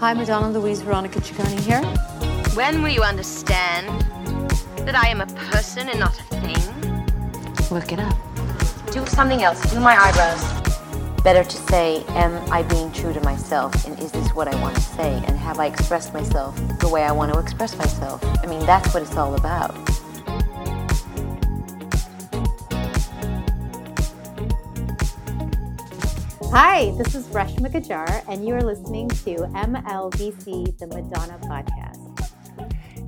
Hi, Madonna Louise Veronica Ciccone here. When will you understand that I am a person and not a thing? Look it up. Do something else. Do my eyebrows. Better to say, am I being true to myself? And is this what I want to say? And have I expressed myself the way I want to express myself? I mean, that's what it's all about. Hi, this is Reshma Gajjar, and you are listening to MLVC, the Madonna podcast.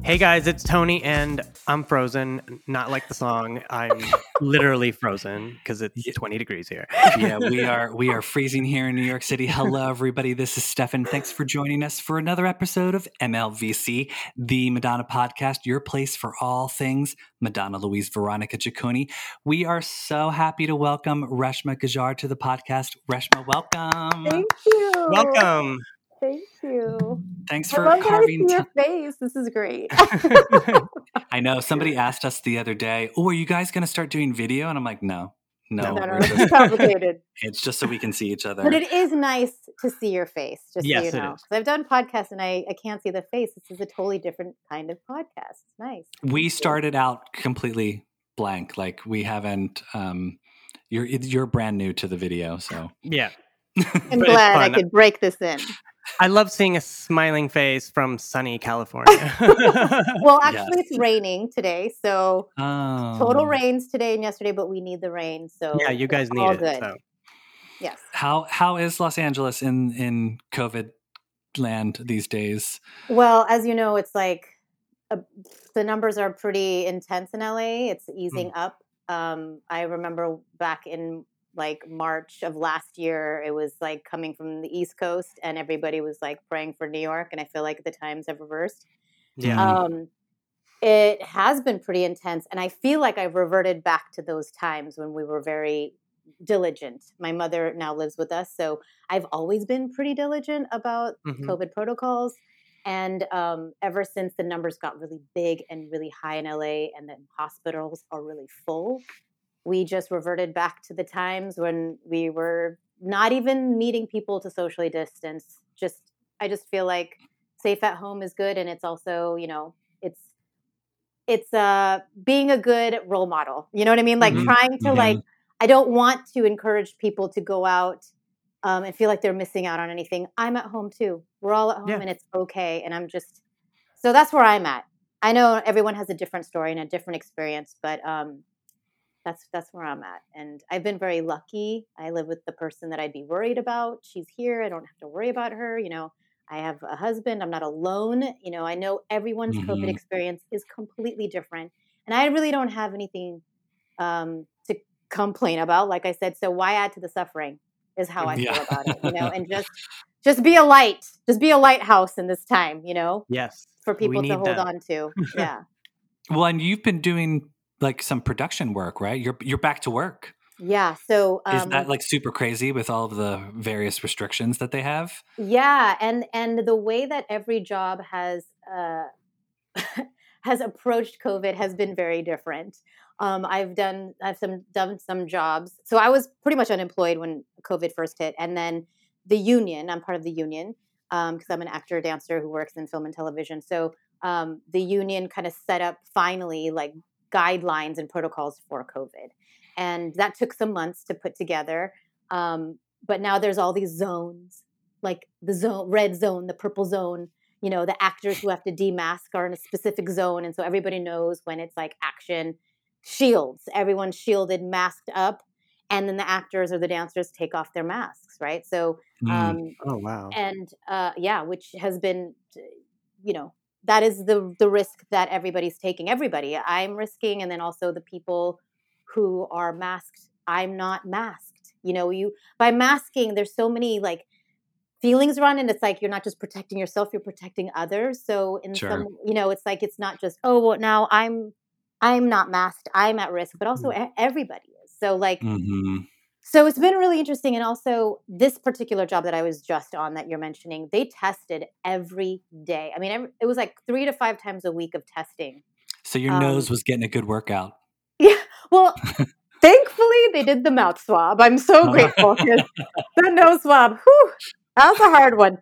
Hey guys, it's Tony, and I'm frozen. Not like the song. I'm literally frozen because it's 20 degrees here. yeah, we are we are freezing here in New York City. Hello, everybody. This is Stefan. Thanks for joining us for another episode of MLVC, the Madonna podcast, your place for all things Madonna Louise Veronica Ciccone. We are so happy to welcome Reshma Gajjar to the podcast. Reshma, welcome. Thank you. Welcome. Thank you. Thanks I for love that I carving see your face. This is great. I know somebody asked us the other day, "Oh, are you guys going to start doing video?" And I'm like, "No, no, No, no, no, it's just- complicated. it's just so we can see each other." But it is nice to see your face, just Yes, so you know. is. 'Cause I've done podcasts and I, I can't see the face. This is a totally different kind of podcast. It's nice. we started out completely blank like we haven't um you're you're brand new to the video so Yeah. I'm But glad I could break this in. I love seeing a smiling face from sunny California. Well, actually, it's raining today. So oh. total rains today and yesterday, but we need the rain. So yeah, you it's guys all need it. good. So. Yes. how how is los angeles in in covid land these days Well, as you know, it's like uh, the numbers are pretty intense in LA. It's easing up. Um, I remember back in like March of last year, it was like coming from the East Coast, and everybody was like praying for New York. And I feel like the times have reversed. Yeah. Um, it has been pretty intense, and I feel like I've reverted back to those times when we were very diligent. My mother now lives with us, so I've always been pretty diligent about Mhm. COVID protocols. And um, ever since the numbers got really big and really high in LA, and then hospitals are really full, we just reverted back to the times when we were not even meeting people to socially distance. Just, I just feel like safe at home is good, and it's also, you know, it's it's uh being a good role model. You know what I mean? Like Mhm. trying to like I don't want to encourage people to go out um, and feel like they're missing out on anything. I'm at home too. We're all at home Yeah. and it's okay. And I'm just, so that's where I'm at. I know everyone has a different story and a different experience, but um, that's that's where I'm at. And I've been very lucky. I live with the person that I'd be worried about. She's here. I don't have to worry about her. You know, I have a husband. I'm not alone. You know, I know everyone's COVID Mhm. experience is completely different, and I really don't have anything um, to complain about. Like I said, so why add to the suffering? Is how I Yeah. feel about it. You know, and just just be a light. Just be a lighthouse in this time. You know, yes. for people to hold that. on to. Yeah. well and you've been doing like some production work right you're you're back to work Yeah. So um, is that like super crazy with all of the various restrictions that they have yeah, and and the way that every job has uh, has approached COVID has been very different. Um, I've done I've some done some jobs. So I was pretty much unemployed when COVID first hit, and then the union. I'm part of the union because I'm an actor dancer who works in film and television. So um, the union kind of set up finally like guidelines and protocols for COVID, and that took some months to put together. Um, but now there's all these zones, like the zone, red zone, the purple zone. You know, the actors who have to demask are in a specific zone, and so everybody knows when it's like action shields. Everyone's shielded, masked up, and then the actors or the dancers take off their masks, right? So Mm. um, Oh wow. and uh, yeah, which has been, you know, that is the the risk that everybody's taking. Everybody, I'm risking, and then also the people who are masked. I'm not masked. You know, you by masking, there's so many like feelings around and It's like you're not just protecting yourself; you're protecting others. So in Sure. some, you know, it's like it's not just oh, well, now I'm I'm not masked. I'm at risk, but also e- everybody is. So like Mhm. So it's been really interesting. And also, this particular job that I was just on that you're mentioning, they tested every day. I mean, it was like three to five times a week of testing. so your Um, nose was getting a good workout Yeah. Well, thankfully, they did the mouth swab. I'm so grateful because the nose swab, whew, that was a hard one.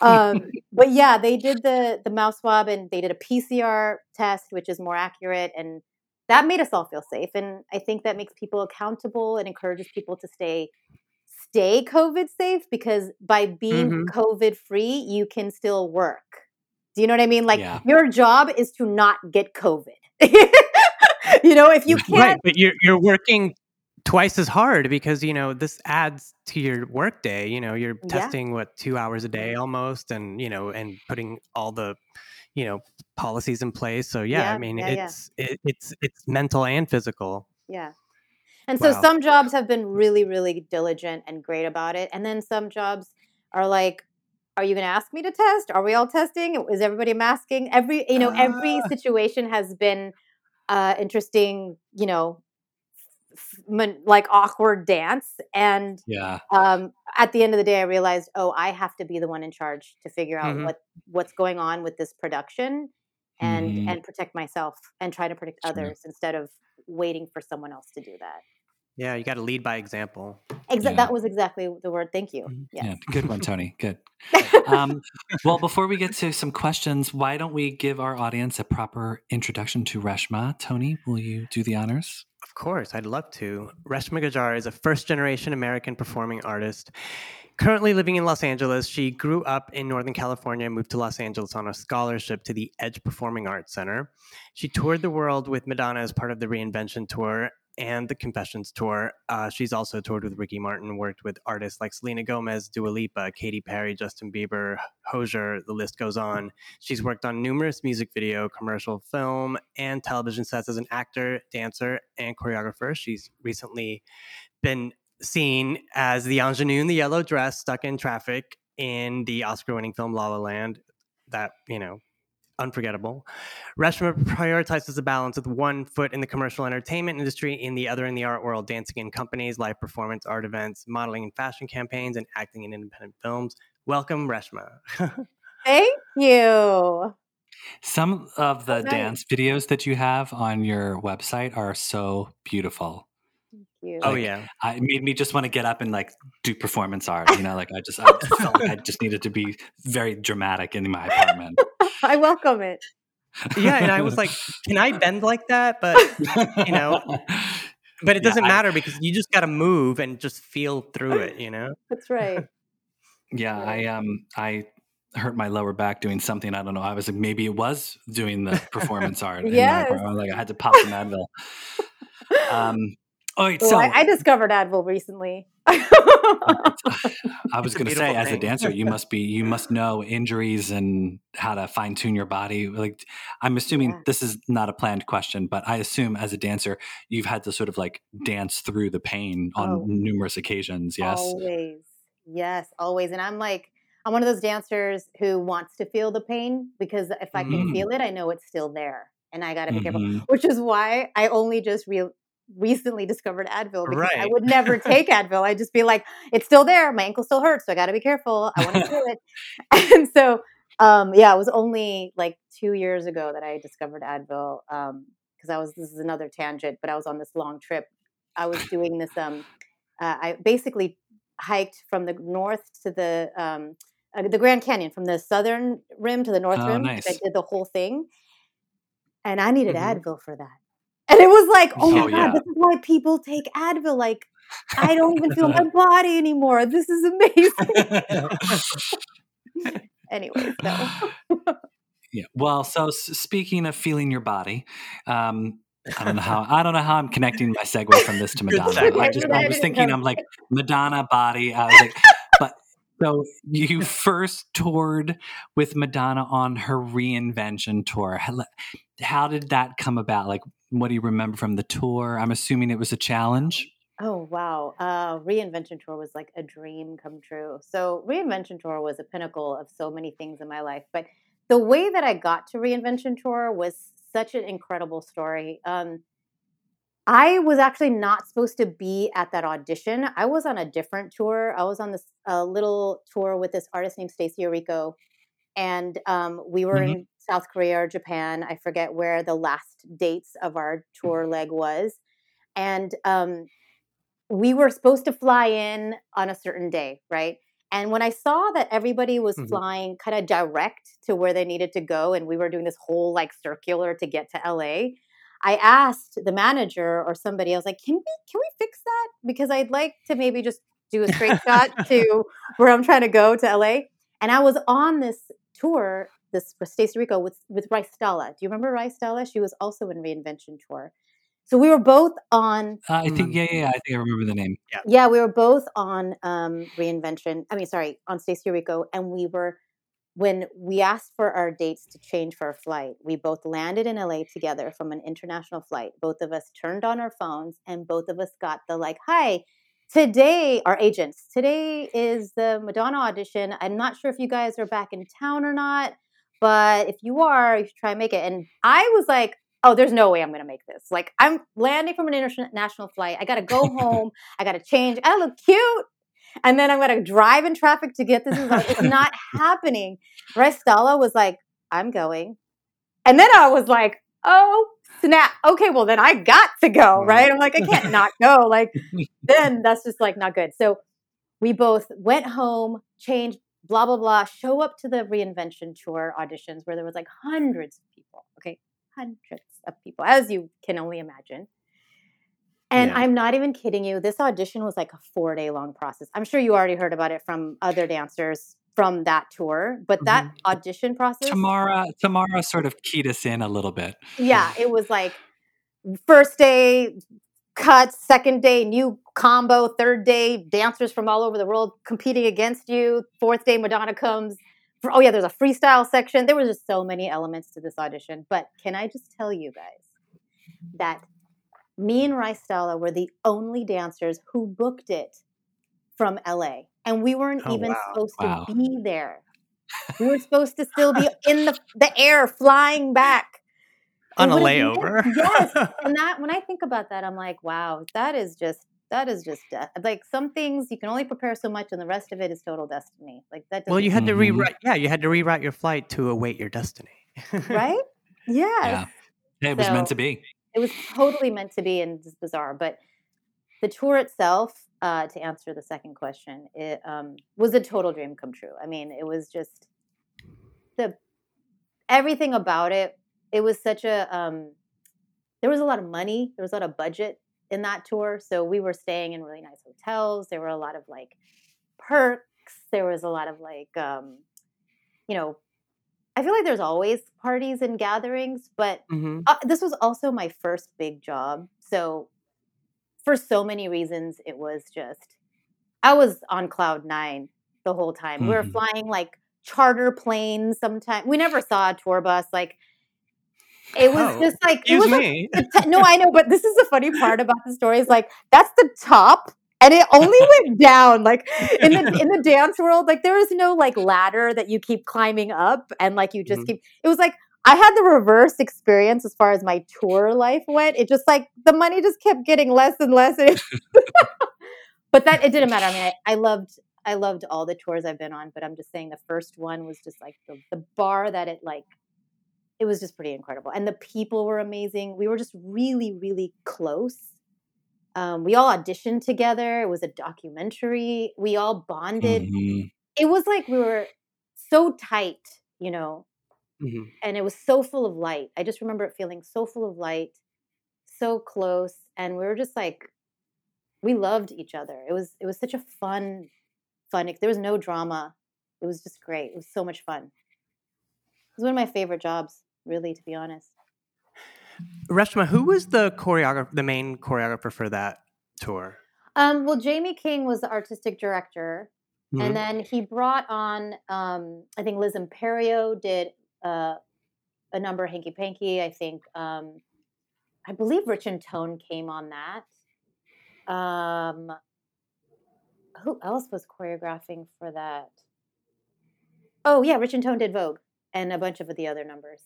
um, but yeah, they did the the mouth swab and they did a PCR test, which is more accurate, and that made us all feel safe. And I think that makes people accountable and encourages people to stay stay COVID safe because by being Mhm. COVID free, you can still work. Do you know what I mean? Like Yeah. your job is to not get COVID. you know, if you can't, right, but you're you're working twice as hard because you know this adds to your workday. You know, you're Yeah. testing what two hours a day almost, and you know, and putting all the you know policies in place. So yeah, Yeah, I mean, yeah, yeah. it's It, it's it's mental and physical. Yeah. And so Wow. some jobs have been really, really diligent and great about it. And then some jobs are like, are you going to ask me to test? Are we all testing? Is everybody masking? Every, you know, every Ah. situation has been uh, interesting, you know, like awkward dance. And Yeah. um, at the end of the day, I realized, oh, I have to be the one in charge to figure out Mhm. what what's going on with this production, and Mhm. and protect myself and try to protect Sure. others instead of waiting for someone else to do that. Yeah, you got to lead by example. Exa- Yeah. That was exactly the word. Thank you. Mhm. Yes. Yeah. Good one, Tony. Good. Um, well, before we get to some questions, why don't we give our audience a proper introduction to Reshma? Tony, will you do the honors? Of course, I'd love to. Reshma Gajjar is a first generation American performing artist. Currently living in Los Angeles, she grew up in Northern California and moved to Los Angeles on a scholarship to the Edge Performing Arts Center. She toured the world with Madonna as part of the Reinvention Tour and the Confessions Tour. Uh, she's also toured with Ricky Martin, worked with artists like Selena Gomez, Dua Lipa, Katy Perry, Justin Bieber, Hozier, the list goes on. She's worked on numerous music video, commercial, film, and television sets as an actor, dancer, and choreographer. She's recently been seen as the ingenue in the yellow dress stuck in traffic in the Oscar winning film La La Land. That, you know, unforgettable. Reshma prioritizes a balance with one foot in the commercial entertainment industry, in the other in the art world, dancing in companies, live performance, art events, modeling and fashion campaigns, and acting in independent films. Welcome, Reshma. Thank you. Some of the Oh, nice. dance videos that you have on your website are so beautiful. Thank you. oh, yeah. I, it made me just want to get up and like do performance art. You know, like I just I just felt like I just needed to be very dramatic in my apartment. I welcome it. Yeah. And I was like, can I bend like that? But, you know, but it doesn't I- matter because you just got to move and just feel through it, you know? That's right. Yeah, I um I hurt my lower back doing something. I don't know. I was like, maybe it was doing the performance art. in my Yes. apartment. Like I had to pop some Advil. Um, all right, Well, so I, I discovered Advil recently. I was going to say, beautiful as a dancer, you must be you must know injuries and how to fine tune your body. Like, I'm assuming Yeah. this is not a planned question, but I assume as a dancer, you've had to sort of like dance through the pain on Oh. numerous occasions. Yes. Always. Yes, always. And I'm like, I'm one of those dancers who wants to feel the pain because if I can Mm. feel it, I know it's still there. And I got to be careful, Mhm. which is why I only just re- recently discovered Advil because I would never take Advil. I'd just be like, it's still there. My ankle still hurts. So I got to be careful. I want to feel it. And so, um, yeah, it was only like two years ago that I discovered Advil because I was, this is another tangent, but I was on this long trip. I was doing this, um, uh, I basically hiked from the north to the um, uh, the Grand Canyon, from the southern rim to the north Oh, rim. nice. I did the whole thing, and I needed Mhm. Advil for that. And it was like, oh, Oh, my yeah. god, this is why people take Advil. Like, I don't even feel my body anymore. This is amazing. anyway, so Yeah. Well, so speaking of feeling your body, um, I don't know how I don't know how I'm connecting my segue from this to Madonna. I just I was thinking. I'm like Madonna body. I was like, but so you first toured with Madonna on her reinvention tour. How did that come about? Like, what do you remember from the tour? I'm assuming it was a challenge. Oh wow. Uh Reinvention Tour was like a dream come true. So Reinvention Tour was a pinnacle of so many things in my life. But the way that I got to Reinvention Tour was such an incredible story. Um I was actually not supposed to be at that audition. I was on a different tour. I was on this uh, little tour with this artist named Stacey Orrico. And um, we were Mhm. in South Korea or Japan. I forget where the last dates of our tour leg was. And um, we were supposed to fly in on a certain day, right? And when I saw that everybody was Mhm. flying kind of direct to where they needed to go, and we were doing this whole like circular to get to LA, I asked the manager or somebody, I was like, "Can we can we fix that? Because I'd like to maybe just do a straight shot to where I'm trying to go to LA." And I was on this tour, this for Stacey Orrico with with Rice Stella. Do you remember Rice Stella? She was also in Reinvention Tour. So we were both on Uh, I think Mm. yeah, yeah, yeah, I think I remember the name. yeah, we were both on um, reinvention. I mean, sorry, on Stacey Orrico, and we were when we asked for our dates to change for our flight. We both landed in LA together from an international flight. Both of us turned on our phones, and both of us got the like, "Hi." Today, our agents. Today is the Madonna audition. I'm not sure if you guys are back in town or not, but if you are, you should try and make it. And I was like, oh, there's no way I'm going to make this. Like, I'm landing from an international flight. I got to go home. I got to change. I look cute. And then I'm to drive in traffic to get this. result. It's not happening. Restella was like, I'm going. And then I was like, oh, snap. Okay, well, then I got to go, right? I'm like, I can't not go. Like, then that's just like not good. So we both went home, changed, blah, blah, blah, show up to the reinvention tour auditions where there was like hundreds of people. Okay, hundreds of people, as you can only imagine. And Yeah. I'm not even kidding you. This audition was like a four day long process. I'm sure you already heard about it from other dancers from that tour, but that mm-hmm. audition process, Tamara Tamara sort of keyed us in a little bit. yeah, it was like first day cuts, second day new combo, third day dancers from all over the world competing against you, fourth day Madonna comes. Oh yeah, there's a freestyle section. There were just so many elements to this audition. But can I just tell you guys that me and Rice Stella were the only dancers who booked it from LA. And we weren't Oh, even wow. supposed Wow. to be there. We were supposed to still be in the, the air flying back. On a layover. been- Yes. And that when I think about that, I'm like, wow, that is just that is just death. Like some things you can only prepare so much, and the rest of it is total destiny. Like that. well, you had to rewrite. Yeah, you had to rewrite your flight to await your destiny. right? Yes. Yeah. It was meant to be. it was totally meant to be and just bizarre. But the tour itself, uh, to answer the second question, it um, was a total dream come true. I mean, it was just the everything about it. It was such a um, there was a lot of money, there was a lot of budget in that tour, so we were staying in really nice hotels. There were a lot of like perks. There was a lot of like um, you know. I feel like there's always parties and gatherings, but hmm uh, this was also my first big job. So, for so many reasons, it was just, I was on cloud nine the whole time. We were Mhm. flying like charter planes sometimes. We never saw a tour bus. Like, it was Oh, just like, it was me. the t- no, I know, but this is the funny part about the story is like, that's the top. And it only went down, like in the in the dance world. Like there is no like ladder that you keep climbing up, and like you just Mhm. keep. It was like I had the reverse experience as far as my tour life went. It just like the money just kept getting less and less. And but that it didn't matter. I mean, I, I loved I loved all the tours I've been on, but I'm just saying the first one was just like the, the bar that it like it was just pretty incredible. And the people were amazing. We were just really, really close. Um, we all auditioned together. It was a documentary. We all bonded. Mhm. It was like we were so tight, you know, Mhm. and it was so full of light. I just remember it feeling so full of light, so close, and we were just like we loved each other. It was it was such a fun fun. There was no drama. It was just great. It was so much fun. It was one of my favorite jobs, really, to be honest. Reshma, who was the choreographer, the main choreographer for that tour? Um, well, Jamie King was the artistic director, Mhm. and then he brought on um, I think Liz Imperio did uh, a number of hanky panky. I think um, I believe Rich and Tone came on that. Um, who else was choreographing for that? Oh yeah, Rich and Tone did Vogue and a bunch of the other numbers.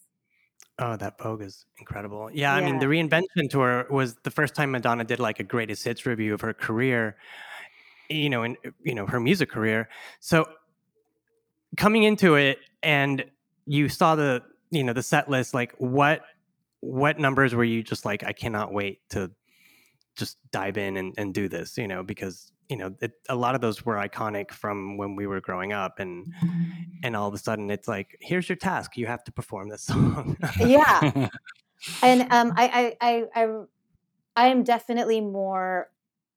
Oh, that Vogue is incredible. Yeah, I mean, the reinvention tour was the first time Madonna did like a greatest hits review of her career, you know, in you know her music career. So coming into it, and you saw the you know the set list, like what what numbers were you just like? I cannot wait to just dive in and, and do this, you know, because you know, it, a lot of those were iconic from when we were growing up, and and all of a sudden it's like, here's your task, you have to perform this song. yeah, and um, I, I, I, I, I am definitely more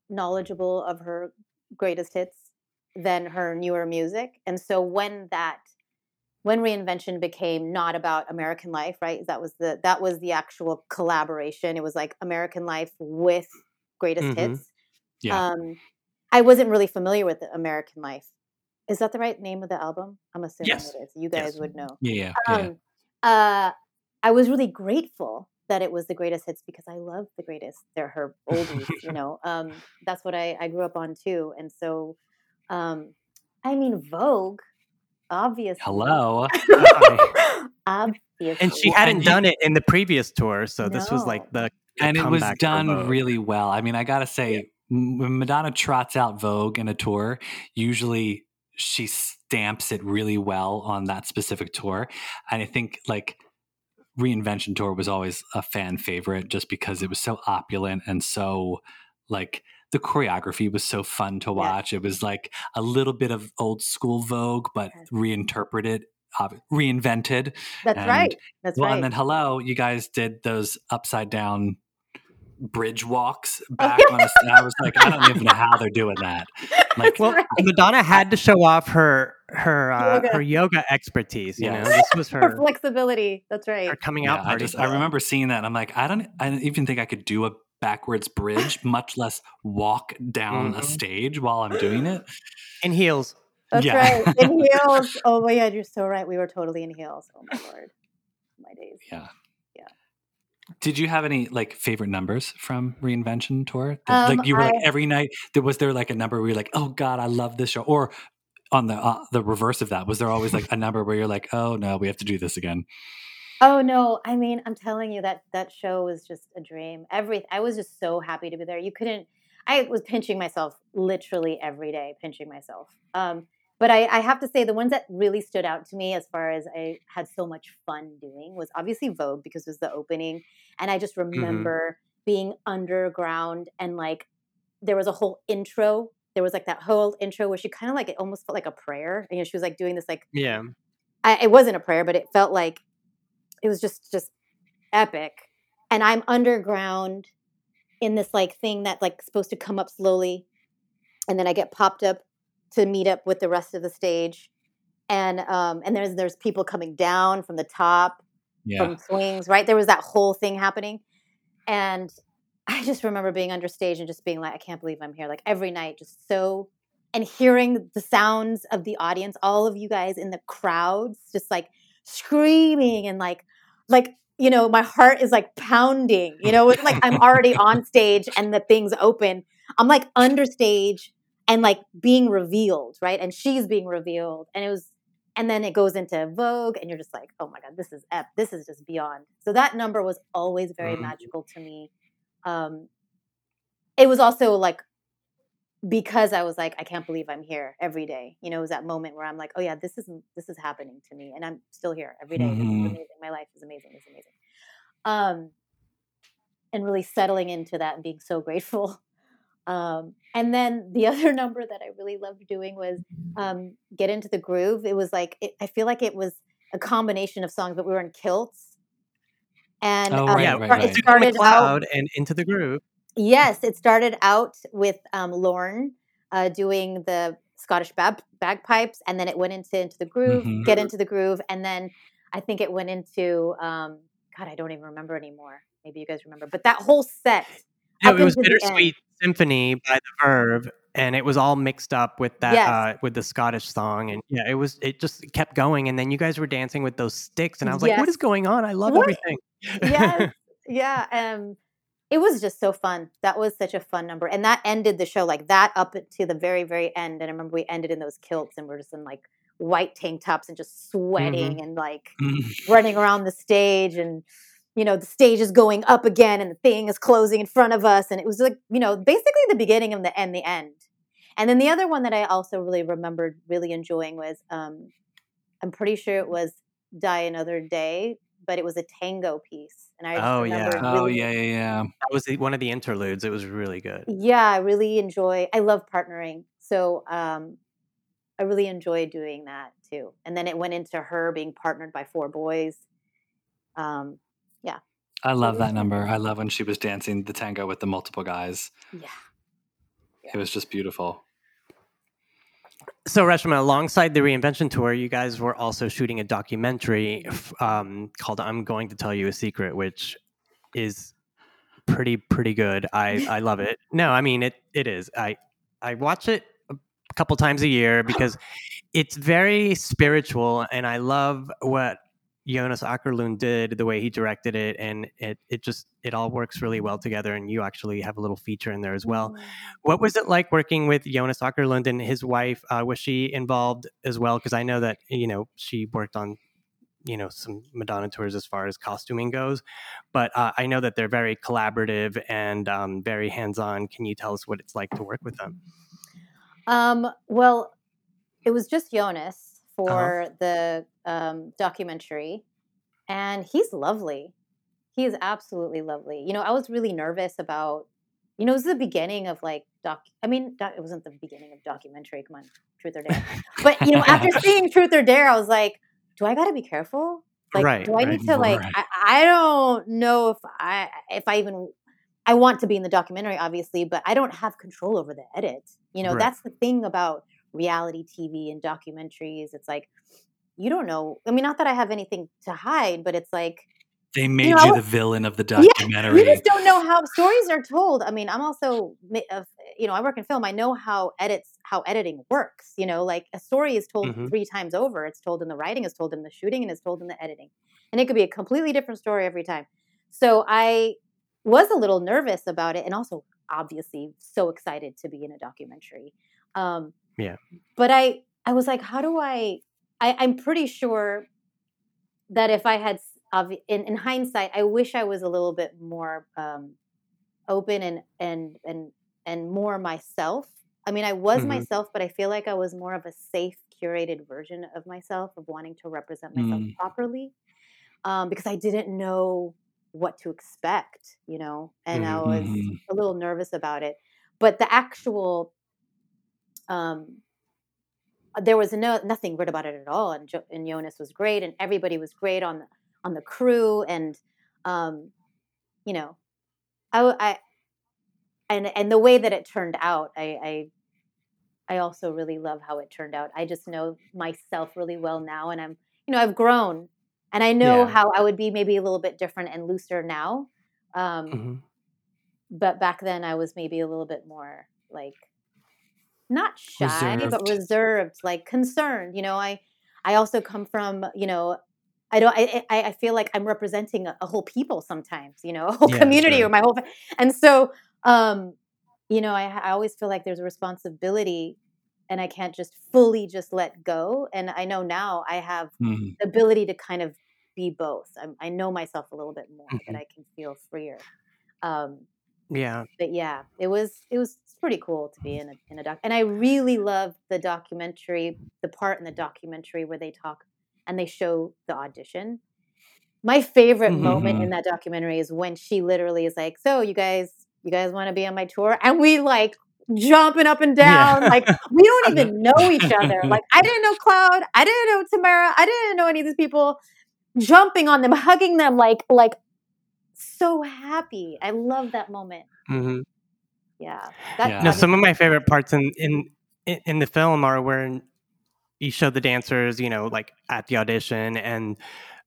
knowledgeable of her greatest hits than her newer music, and so when that when reinvention became not about american life right that was the that was the actual collaboration it was like american life with greatest Mhm. hits Yeah. um i wasn't really familiar with american life is that the right name of the album i'm assuming Yes. it is you guys Yes. would know yeah, yeah, yeah. um uh i was really grateful that it was the greatest hits because i love the greatest they're her oldies you know um that's what i i grew up on too and so um i mean vogue obviously Hello. obviously and she hadn't and done it in the previous tour, so this was like the, the and it was done Vogue. really well. I mean, I gotta say, m when Madonna trots out Vogue in a tour, usually she stamps it really well on that specific tour. And I think like Reinvention Tour was always a fan favorite just because it was so opulent and so like the choreography was so fun to watch. It was like a little bit of old school Vogue, but Yes. reinterpreted, ob- reinvented. that's and- right that's Well, right and then hello, you guys did those upside down bridge walks Oh, back on us. And I was like, I don't even know how they're doing that. Like, Well, right. Madonna had to show off her her uh, Yoga. her yoga expertise. You Yes. know, this was her her flexibility that's right her coming yeah, out I party. just I remember seeing that. And I'm like, I don't, I don't even think I could do a backwards bridge, much less walk down a Mhm. stage while I'm doing it. in heels. that's Yeah. right in heels oh my god you're so right we were totally in heels oh my lord my days Yeah. Yeah. Did you have any like favorite numbers from Reinvention Tour? That- Um, like you were like every night. There was there like a number where you're like, oh god, I love this show, or on the uh, the reverse of that, was there always like a number where you're like, oh no, we have to do this again? Oh no, I mean, I'm telling you that that show was just a dream. Every I was just so happy to be there. You couldn't I was pinching myself literally every day, pinching myself. Um, but I, I have to say the ones that really stood out to me as far as I had so much fun doing was obviously Vogue because it was the opening. And I just remember being underground and like there was a whole intro. There was like that whole intro where she kind of like it almost felt like a prayer. You know, she was like doing this like Yeah. I, it wasn't a prayer, but it felt like it was just just epic. And I'm underground in this like thing that's like supposed to come up slowly, and then I get popped up to meet up with the rest of the stage, and um and there's there's people coming down from the top Yeah. from swings, right? There was that whole thing happening. And I just remember being under stage and just being like, I can't believe I'm here. Like every night, just so, and hearing the sounds of the audience, all of you guys in the crowds, just like screaming and like, like, you know, my heart is like pounding, you know, it's like I'm already on stage and the thing's open. I'm like under stage and like being revealed, right? And she's being revealed. And it was, and then it goes into Vogue, and you're just like, oh my god, this is ep- this is just beyond. So that number was always very Mhm. magical to me. Um, it was also like because I was like, I can't believe I'm here every day. You know, it was that moment where I'm like, oh yeah, this is this is happening to me, and I'm still here every day. This is Mhm. amazing. My life is amazing. It's amazing. Um, and really settling into that and being so grateful. Um, and then the other number that I really loved doing was um, "Get Into the Groove." It was like it, I feel like it was a combination of songs, but we were in kilts. And Oh, um, right, yeah, right, it right. Into the started out cloud and into the groove. Yes, it started out with um, Lorne uh, doing the Scottish bag- bagpipes, and then it went into into the groove, Mhm. get into the groove, and then I think it went into um, God, I don't even remember anymore. Maybe you guys remember, but that whole set. No, it was into the end. Bittersweet Symphony by the Verve, and it was all mixed up with that Yes. uh, with the Scottish song, and yeah, it was it just kept going, and then you guys were dancing with those sticks, and I was like, "What is going on? I love What? everything." yes, yeah. Um, it was just so fun. That was such a fun number, and that ended the show like that up to the very, very end. And I remember we ended in those kilts, and we're just in like white tank tops and just sweating and like running around the stage and you know the stage is going up again and the thing is closing in front of us and it was like you know basically the beginning of the end the end and then the other one that i also really remembered really enjoying was um i'm pretty sure it was die another day but it was a tango piece, and I just Oh, yeah. remember Oh yeah, yeah, yeah. That was the, one of the interludes. It was really good. yeah i really enjoy i love partnering so um i really enjoy doing that too and then it went into her being partnered by four boys um yeah. I love that number. I love when she was dancing the tango with the multiple guys. yeah It was just beautiful. So, Reshma, alongside the reinvention tour, you guys were also shooting a documentary um, called "I'm Going to Tell You a Secret," which is pretty pretty good. I I love it. No, I mean it. It is. I I watch it a couple times a year because it's very spiritual, and I love what Jonas Åkerlund did, the way he directed it, and it it just it all works really well together. And you actually have a little feature in there as well. What was it like working with Jonas Åkerlund and his wife? Uh, was she involved as well? Because I know that you know she worked on you know some Madonna tours as far as costuming goes, but uh, I know that they're very collaborative and um, very hands-on. Can you tell us what it's like to work with them? Um, well, it was just Jonas Uh-huh. for the um, documentary, and he's lovely. He is absolutely lovely. You know, I was really nervous about. You know, it was the beginning of like doc. I mean, doc, it wasn't the beginning of documentary. Come on, Truth or Dare. But you know, after seeing Truth or Dare, I was like, do I got to be careful? Like, Right, do I right, need to like? right. I, I don't know if I if I even I want to be in the documentary, obviously, but I don't have control over the edit. You know, Right. that's the thing about reality TV and documentaries. It's like you don't know. I mean, not that I have anything to hide, but it's like They made know, you the villain of the yeah, documentary. you just don't know how stories are told. I mean, I'm also you know, I work in film. I know how edits how editing works. You know, like a story is told Mhm. three times over. It's told in the writing, it's told in the shooting, and it's told in the editing. And it could be a completely different story every time. So I was a little nervous about it, and also obviously so excited to be in a documentary. Um, Yeah. But I I was like, how do I? I I'm pretty sure that if I had in, in hindsight, I wish I was a little bit more um, open and and and and more myself. I mean, I was Mhm. myself, but I feel like I was more of a safe, curated version of myself, of wanting to represent myself Mm. properly, um, because I didn't know what to expect, you know, and I was Mhm. a little nervous about it. But the actual um, there was no nothing weird about it at all, and jo- and Jonas was great, and everybody was great on the on the crew, and um, you know, I, I- and and the way that it turned out, I, I I also really love how it turned out. I just know myself really well now, and I'm you know I've grown, and I know Yeah. how I would be maybe a little bit different and looser now. Um, Mhm. but back then I was maybe a little bit more like not shy but Reserved. reserved like concerned you know I I also come from you know I don't I I, feel like I'm representing a, a whole people sometimes you know a whole Yeah, community sure. or my whole and so um you know I I always feel like there's a responsibility and I can't just fully just let go and I know now I have Mhm. the ability to kind of be both I'm, I know myself a little bit more that Mhm. I can feel freer um Yeah. but yeah, it was it was pretty cool to be in a in a doc. And I really love the documentary, the part in the documentary where they talk and they show the audition. My favorite moment mm-hmm. in that documentary is when she literally is like, "So you guys, you guys want to be on my tour?" And we like jumping up and down, Yeah. like we don't even know each other. Like I didn't know Cloud, I didn't know Tamara, I didn't know any of these people. Jumping on them, hugging them, like like so happy. I love that moment. hmm Yeah. That, Yeah. No, some of my favorite parts in in in in the film are where you show the dancers, you know, like at the audition, and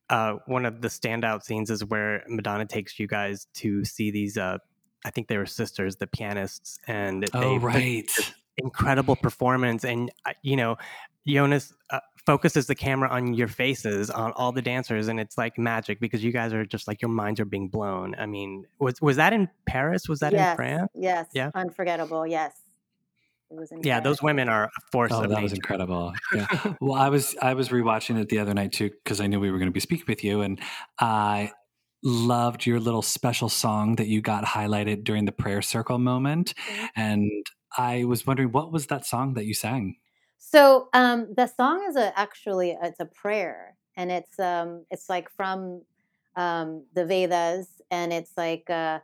uh, one of the standout scenes is where Madonna takes you guys to see these. Uh, I think they were sisters, the pianists, and they Oh put right. Incredible performance. And uh, you know, Jonas uh, focuses the camera on your faces, on all the dancers, and it's like magic because you guys are just like your minds are being blown. I mean, was was that in Paris? Was that in France? yes, Yeah. unforgettable. Yes, it was. Yeah, those women are a force Oh, of that was incredible. Yeah. Well, I was I was rewatching it the other night too because I knew we were going to be speaking with you, and I loved your little special song that you got highlighted during the prayer circle moment. Mhm. And I was wondering, what was that song that you sang? So um, the song is a actually it's a prayer, and it's um it's like from um, the Vedas, and it's like a,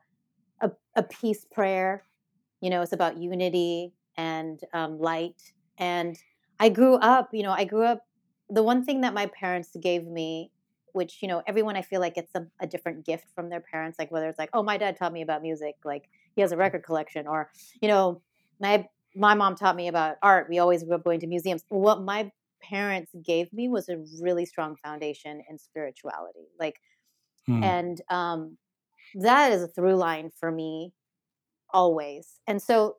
a, a peace prayer. You know, it's about unity and um, light. And I grew up, you know, I grew up. The one thing that my parents gave me, which you know, everyone I feel like gets a, a different gift from their parents. Like whether it's like, oh, my dad taught me about music, like he has a record collection, or you know, my my mom taught me about art. We always were going to museums. What my parents gave me was a really strong foundation in spirituality. Like, hmm. and um, that is a through line for me always. And so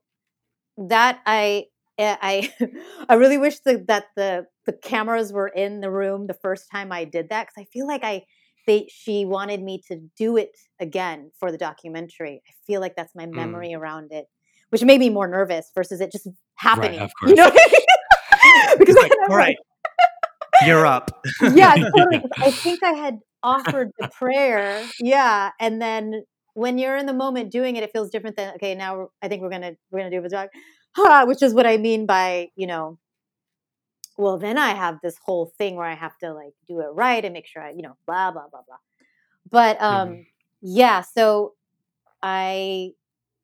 that I eh, I I really wish that, that the the cameras were in the room the first time I did that because I feel like I they she wanted me to do it again for the documentary. I feel like that's my mm. memory mm. around it, which made me more nervous versus it just happening. Right, you know, because like, all right, you're up. yeah, totally. I think I had offered the prayer, yeah, and then when you're in the moment doing it, it feels different than okay. Now I think we're gonna we're gonna do a dog, which is what I mean by you know. Well, then I have this whole thing where I have to like do it right and make sure I you know blah blah blah blah. But um, mm-hmm. yeah, so I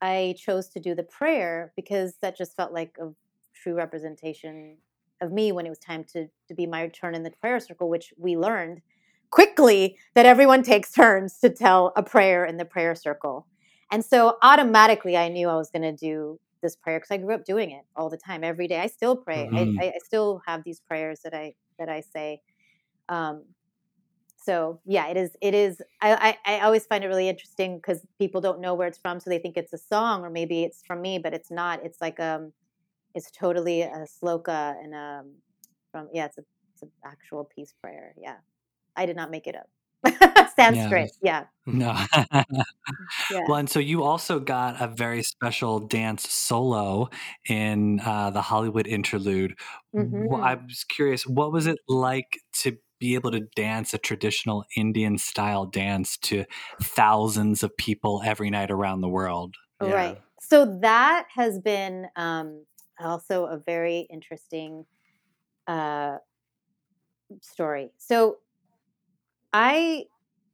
I chose to do the prayer because that just felt like a true representation of me when it was time to to be my turn in the prayer circle, which we learned quickly that everyone takes turns to tell a prayer in the prayer circle. And so automatically I knew I was going to do this prayer because I grew up doing it all the time, every day. I still pray. Mm-hmm. I, I, still have these prayers that I that I say. Um, so yeah, it is. It is. I I, I always find it really interesting because people don't know where it's from, so they think it's a song or maybe it's from me, but it's not. It's like um, it's totally a sloka and um, from yeah, it's a it's an actual peace prayer. Yeah. I did not make it up. Sanskrit, yeah. yeah. No. yeah. Well, and so you also got a very special dance solo in uh, the Hollywood interlude. Mm-hmm. I was curious, what was it like to be able to dance a traditional Indian style dance to thousands of people every night around the world? Yeah. Right. So that has been um, also a very interesting uh, story. So I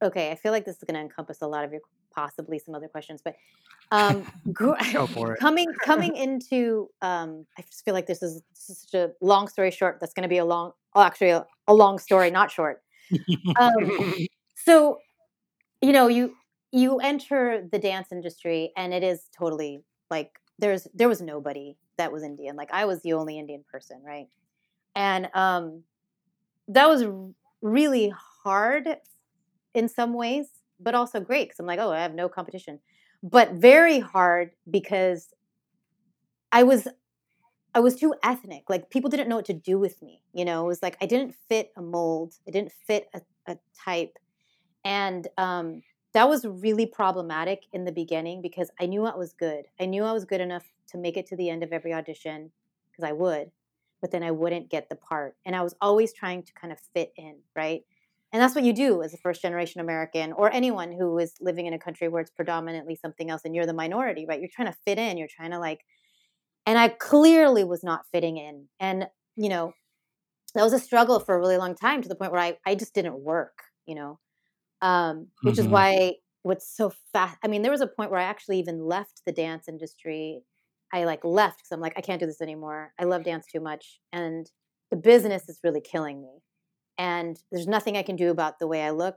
okay. I feel like this is going to encompass a lot of your possibly some other questions, but um, Go for it. coming coming into um, I just feel like this is, this is such a long story short. That's going to be a long, oh, actually a, a long story, not short. Um, so, you know, you you enter the dance industry, and it is totally like there's there was nobody that was Indian. Like I was the only Indian person, right? And um, that was really hard in some ways, but also great because I'm like, oh, I have no competition. But very hard because I was I was too ethnic. Like people didn't know what to do with me. You know, it was like I didn't fit a mold. I didn't fit a, a type. And um, that was really problematic in the beginning because I knew I was good. I knew I was good enough to make it to the end of every audition because I would, but then I wouldn't get the part. And I was always trying to kind of fit in, right? And that's what you do as a first generation American or anyone who is living in a country where it's predominantly something else and you're the minority, right? You're trying to fit in, you're trying to like, and I clearly was not fitting in. And, you know, that was a struggle for a really long time to the point where I, I just didn't work, you know, um, which mm-hmm. is why what's so fast. I mean, there was a point where I actually even left the dance industry. I like left because I'm like, I can't do this anymore. I love dance too much. And the business is really killing me and there's nothing I can do about the way I look.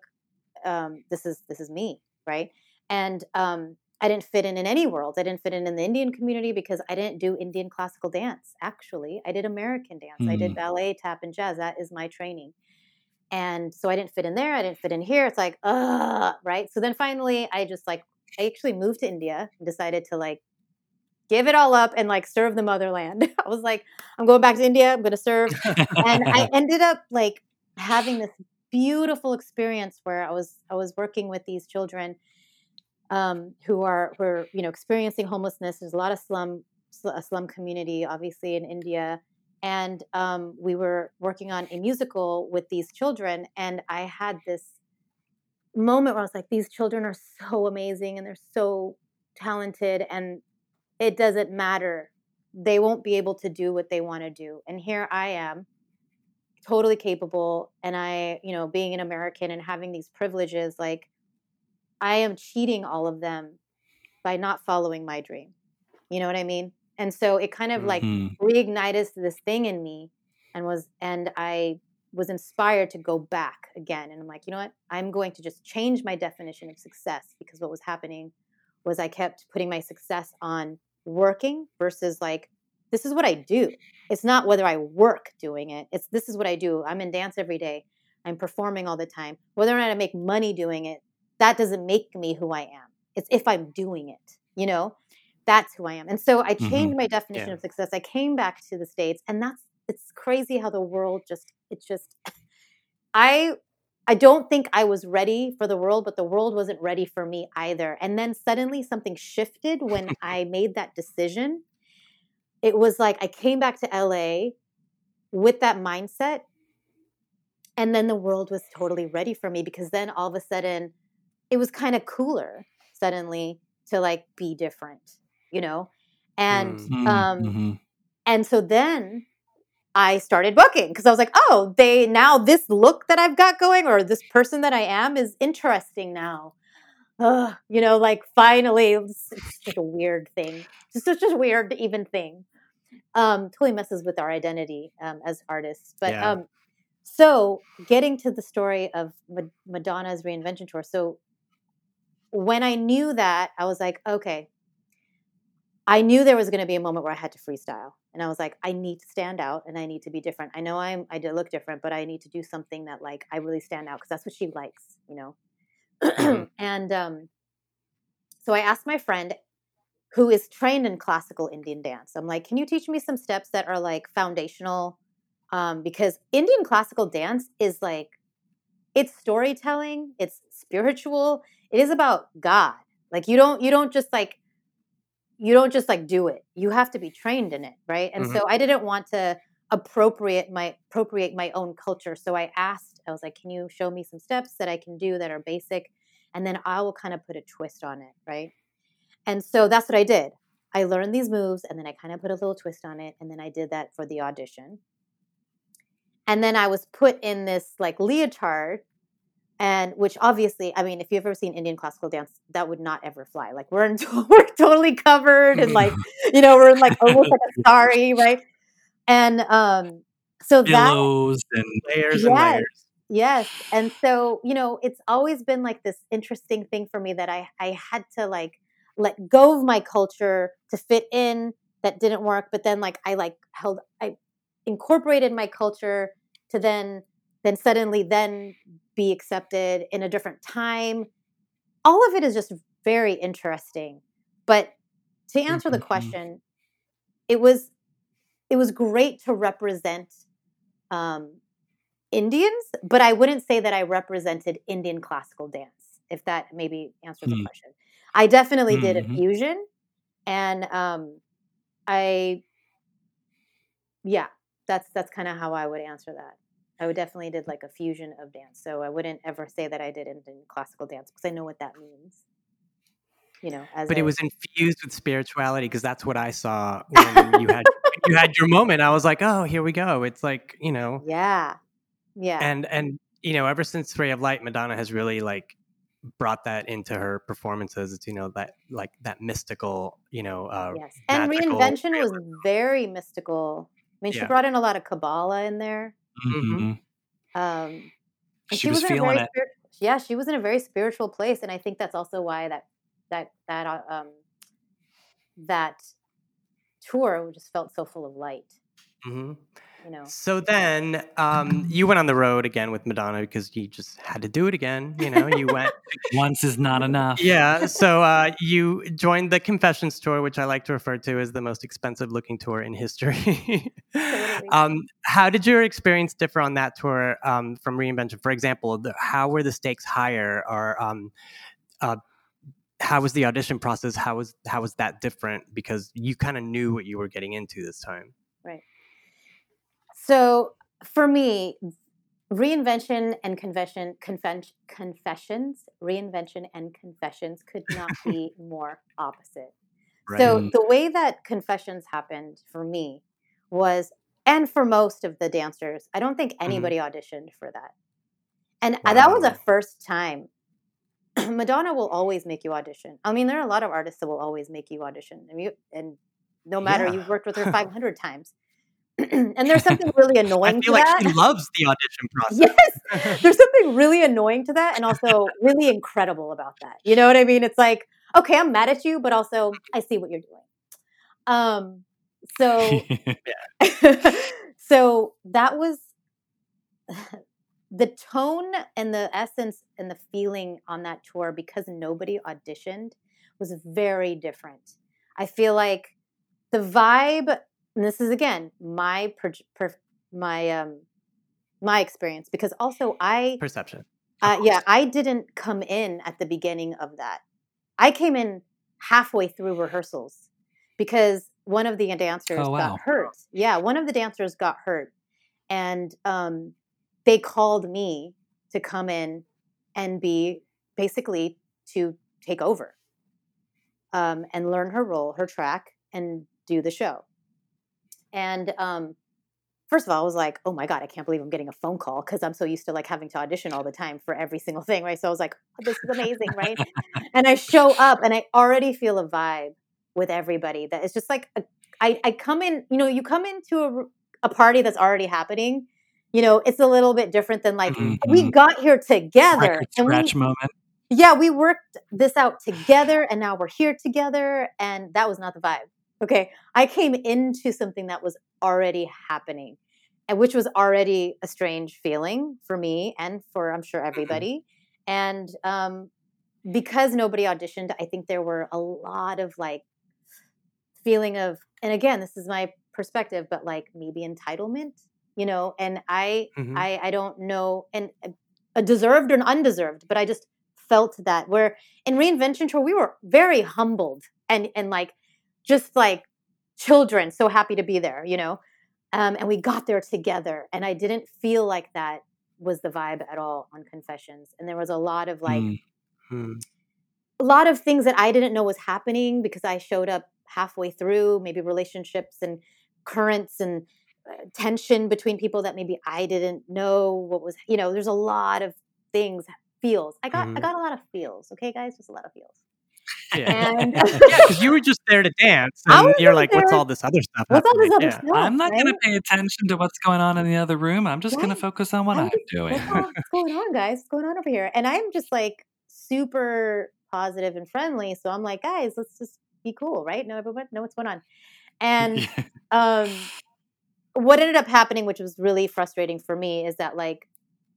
Um, this is this is me, right? And um, I didn't fit in in any world. I didn't fit in in the Indian community because I didn't do Indian classical dance. Actually, I did American dance. Mm. I did hmm. ballet, tap, and jazz. That is my training. And so I didn't fit in there. I didn't fit in here. It's like, uh, right? So then finally, I just like, I actually moved to India and decided to like give it all up and like serve the motherland. I was like, I'm going back to India. I'm going to serve. and I ended up like having this beautiful experience where I was I was working with these children um, who are were you know experiencing homelessness. There's a lot of slum a slum community, obviously in India, and um, we were working on a musical with these children, and I had this moment where I was like, these children are so amazing and they're so talented, and it doesn't matter. They won't be able to do what they want to do, and here I am totally capable and I, you know, being an American and having these privileges, like I am cheating all of them by not following my dream. You know what I mean? And so it kind of like Mhm. reignited this thing in me and was and I was inspired to go back again and I'm like, you know what? I'm going to just change my definition of success because what was happening was I kept putting my success on working versus like this is what I do. It's not whether I work doing it. It's this is what I do. I'm in dance every day. I'm performing all the time. Whether or not I make money doing it, that doesn't make me who I am. It's if I'm doing it, you know? That's who I am. And so I Mhm. changed my definition Yeah. of success. I came back to the States and that's it's crazy how the world just it's just I I don't think I was ready for the world, but the world wasn't ready for me either. And then suddenly something shifted when I made that decision. It was like I came back to LA with that mindset. And then the world was totally ready for me because then all of a sudden it was kind of cooler suddenly to like be different, you know? And Mm. um Mhm. and so then I started booking because I was like, oh, they now this look that I've got going or this person that I am is interesting now. Ugh, you know, like finally, it's, it's such a weird thing. It's such a weird, even thing. Um, totally messes with our identity um, as artists. But Yeah. um, so getting to the story of Ma- Madonna's reinvention tour. So when I knew that, I was like, okay, I knew there was going to be a moment where I had to freestyle, and I was like, I need to stand out and I need to be different. I know I'm I look different, but I need to do something that like I really stand out because that's what she likes, you know. Mhm. and um, so I asked my friend, who is trained in classical Indian dance. I'm like, can you teach me some steps that are like foundational? Um, because Indian classical dance is like, it's storytelling, it's spiritual, it is about God. Like you don't you don't just like you don't just like do it. You have to be trained in it, right? And Mhm. so I didn't want to appropriate my appropriate my own culture. So I asked, I was like, can you show me some steps that I can do that are basic? And then I will kind of put a twist on it, right? And so that's what I did. I learned these moves and then I kind of put a little twist on it. And then I did that for the audition. And then I was put in this like leotard and which obviously, I mean, if you've ever seen Indian classical dance, that would not ever fly. Like we're in, we're totally covered and like, you know, we're in like almost like a sari, right? And um so that Pillows and layers and Yes. layers. Yes. And so, you know, it's always been like this interesting thing for me that I I had to like let go of my culture to fit in that didn't work, but then like I like held I incorporated my culture to then then suddenly then be accepted in a different time. All of it is just very interesting. But to answer the Mhm. question, it was it was great to represent um, Indians, but I wouldn't say that I represented Indian classical dance, if that maybe answers the Hmm. question. I definitely did a Mhm. fusion, and um, I, yeah, that's that's kind of how I would answer that. I would definitely did like a fusion of dance, so I wouldn't ever say that I did Indian classical dance because I know what that means. You know, as But a, it was infused with spirituality because that's what I saw when you had you had your moment. I was like, oh, here we go. It's like you know, yeah, yeah, and and you know, ever since Ray of Light, Madonna has really like brought that into her performances. It's you know that like that mystical, you know, uh, yes. And magical reinvention was very mystical. I mean, she brought in a lot of Kabbalah in there. Mhm. Um, and She was in a feeling very it. spir- yeah, she was in a very spiritual place, and I think that's also why that that that uh, um that tour just felt so full of light. mhm. You know, So then um, you went on the road again with Madonna because you just had to do it again. You know, you went. Once is not enough. yeah. So uh, you joined the Confessions tour, which I like to refer to as the most expensive looking tour in history. Um, how did your experience differ on that tour um, from Reinvention? For example, the, how were the stakes higher, or um, uh, how was the audition process? How was how was that different? Because you kind of knew what you were getting into this time. So for me, reinvention and confession, confessions, reinvention and confessions could not be more opposite. So the way that confessions happened for me was and for most of the dancers, I don't think Mm-hmm. anybody auditioned for that. And uh, that was the Wow. first time. Madonna will always make you audition. I mean, there are a lot of artists that will always make you audition. Mean, you- and no matter Yeah. you've worked with her 500 times. and there's something really annoying. I feel to like that. she loves the audition process. Yes, there's something really annoying to that, and also really incredible about that. You know what I mean? It's like, okay, I'm mad at you, but also I see what you're doing. Um, so so that was the tone and the essence and the feeling on that tour because nobody auditioned was very different. I feel like the vibe, and this is again my per, per, my um my experience because also I Perception. uh, yeah, I didn't come in at the beginning of that. I came in halfway through rehearsals because one of the dancers Oh, wow. got hurt. Yeah, one of the dancers got hurt, and um, they called me to come in and be basically to take over um, and learn her role, her track, and do the show. And um, first of all, I was like, oh my God, I can't believe I'm getting a phone call because I'm so used to like having to audition all the time for every single thing, right? So I was like, oh, this is amazing, right? and I show up and I already feel a vibe with everybody that it's just like, a, I, I come in, you know, you come into a, a party that's already happening. You know, it's a little bit different than like, we Mhm. got here together. Record and we- moment. yeah, we worked this out together and now we're here together. And that was not the vibe. Okay. I came into something that was already happening, and which was already a strange feeling for me and for, I'm sure, everybody. And um, because nobody auditioned, I think there were a lot of like feeling of, and again, this is my perspective, but like maybe entitlement, you know, and I, Mhm. I, I don't know, and uh, a deserved or an undeserved, but I just felt that where in reinvention tour we were very humbled and and like just like children so happy to be there you know um, and we got there together and i didn't feel like that was the vibe at all on confessions and there was a lot of like Mm. Hmm. a lot of things that I didn't know was happening because I showed up halfway through, maybe relationships and currents and uh, tension between people that maybe I didn't know what was, you know, there's a lot of things, feels. I got I Mhm. got a lot of feels, okay guys, just a lot of feels. Yeah. And yeah, because you were just there to dance, and you're just like, "What's all this other stuff?" what's all this other Yeah. stuff? I'm not going to pay attention to what's going on in the other room. I'm just going to focus on what I'm I'm just- doing. What's, going on, guys? What's going on over here? And I'm just like super positive and friendly. So I'm like, guys, let's just be cool, right? Know everyone, know what's going on. And um, what ended up happening, which was really frustrating for me, is that like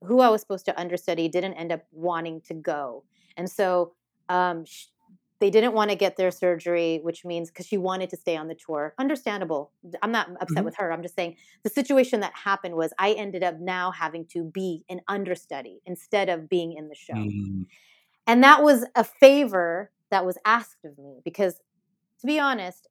who I was supposed to understudy didn't end up wanting to go, and so um, sh- they didn't want to get their surgery, which means because she wanted to stay on the tour. Understandable. I'm not upset Mhm. with her. I'm just saying the situation that happened was I ended up now having to be an understudy instead of being in the show. Mm. And that was a favor that was asked of me because, to be honest,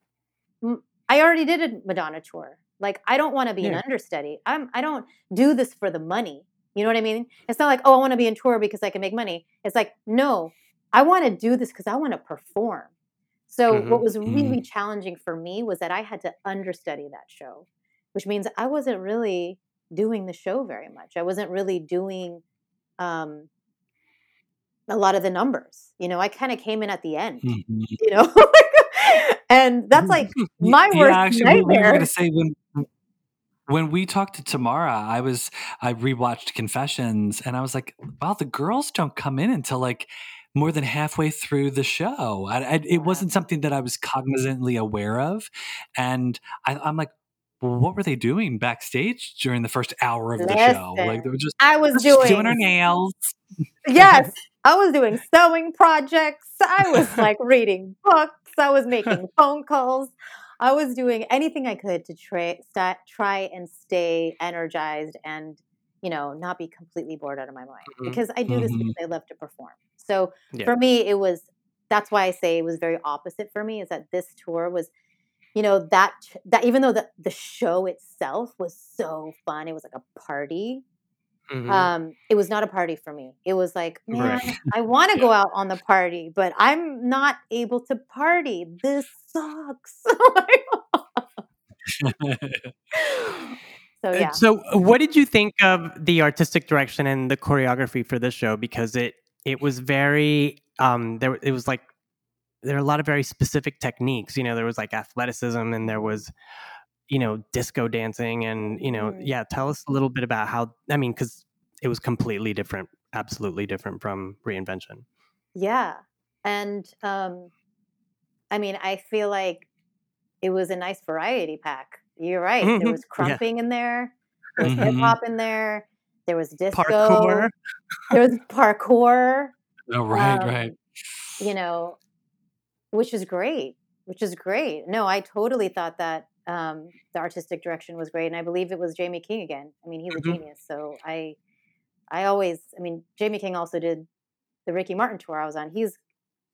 I already did a Madonna tour. Like, I don't want to be Yeah. an understudy. I'm. I don't do this for the money. You know what I mean? It's not like, oh, I want to be in tour because I can make money. It's like, no, I want to do this because I want to perform. So what Mhm. was really challenging for me was that I had to understudy that show, which means I wasn't really doing the show very much. I wasn't really doing um, a lot of the numbers. You know, I kind of came in at the end. Mhm. You know, and that's like my Yeah, worst actually, we- we were nightmare. going to say when when we talked to Tamara, I was I rewatched Confessions, and I was like, "Wow, the girls don't come in until like more than halfway through the show." I, I, it wasn't something that I was cognizantly aware of, and I, I'm like, well, "What were they doing backstage during the first hour of the show? Like they were just, I was just doing doing our nails." yes, I was doing sewing projects. I was like reading books. I was making phone calls. I was doing anything I could to try try and stay energized and you know not be completely bored out of my mind Mhm. because I do this Mhm. because I love to perform. So Yeah. for me, it was that's why I say it was very opposite for me. Is that this tour was you know that that even though the the show itself was so fun, it was like a party Mhm. um, it was not a party for me. It was like, man, Right. I want to go out on the party, but I'm not able to party. This sucks. So Uh, yeah. So, what did you think of the artistic direction and the choreography for this show? Because it it was very um there it was like there are a lot of very specific techniques. You know, there was like athleticism and there was you know disco dancing and you know Mhm. yeah. Tell us a little bit about how I mean because it was completely different, absolutely different from reinvention. Yeah. And um I mean, I feel like it was a nice variety pack. You're right. There was Yeah. crumping in there. There was Mhm. hip hop in there. There was disco. Parkour. There was parkour, Oh, right, Um, right. you know, which is great. Which is great. No, I totally thought that um the artistic direction was great. And I believe it was Jamie King again. I mean, he's a Mhm. genius. So I I always I mean, Jamie King also did the Ricky Martin tour I was on. He's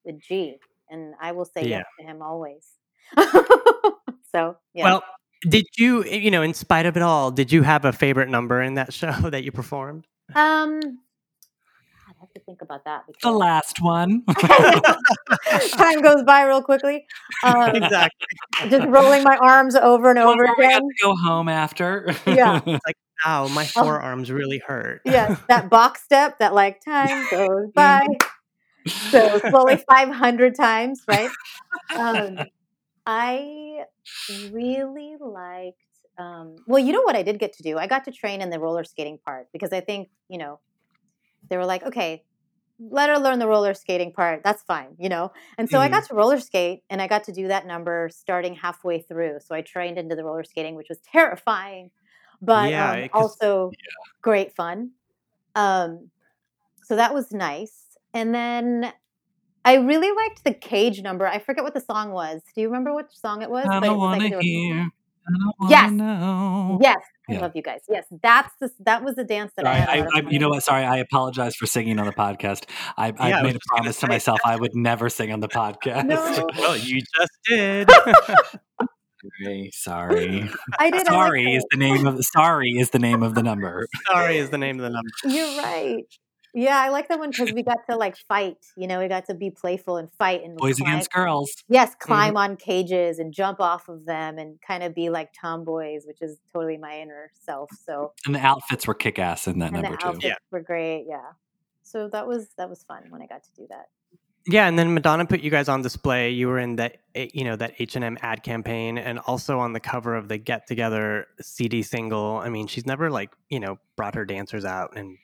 a G, and I will say Yeah. yes to him always. so yeah. Well, did you you know in spite of it all, did you have a favorite number in that show that you performed? um, I have to think about that The last one. time goes by real quickly. Um, exactly. just rolling my arms over and over Before we got again. to go home after. Yeah. Like, ow, my Oh. forearms really hurt. Yes, that box step that like time goes by. So slowly 500 times, right? Um, I really liked. Um, well, you know what I did get to do? I got to train in the roller skating part because I think you know they were like, okay, let her learn the roller skating part. That's fine, you know. And so I got to roller skate, and I got to do that number starting halfway through. So I trained into the roller skating, which was terrifying, but Yeah, um, also great fun. Um, so that was nice. And then I really liked the cage number. I forget what the song was. Do you remember which song it was? I don't was like want to hear. I don't want Yes. know. Yes, I Yeah. love you guys. Yes, that's the, that was the dance that I Sorry, had. a I, lot of I, you know what? Sorry, I apologize for singing on the podcast. I, I Yeah, I was made a promise to myself I would never sing on the podcast. No. Well, you just did. Sorry, sorry. I did. I liked sorry is the name of sorry is the name of the number. Sorry is the name of the number. You're right. Yeah, I like that one because we got to like fight. You know, we got to be playful and fight and Boys climb- against girls. Yes, climb on cages and jump off of them and kind of be like tomboys, which is totally my inner self. So And the outfits were kick ass in that and number the too. outfits were great. Yeah. So that was that was fun when I got to do that. Yeah, and then Madonna put you guys on display. You were in that, eh, you know, that H and M ad campaign, and also on the cover of the Get Together CD single. I mean, she's never like, you know, brought her dancers out and,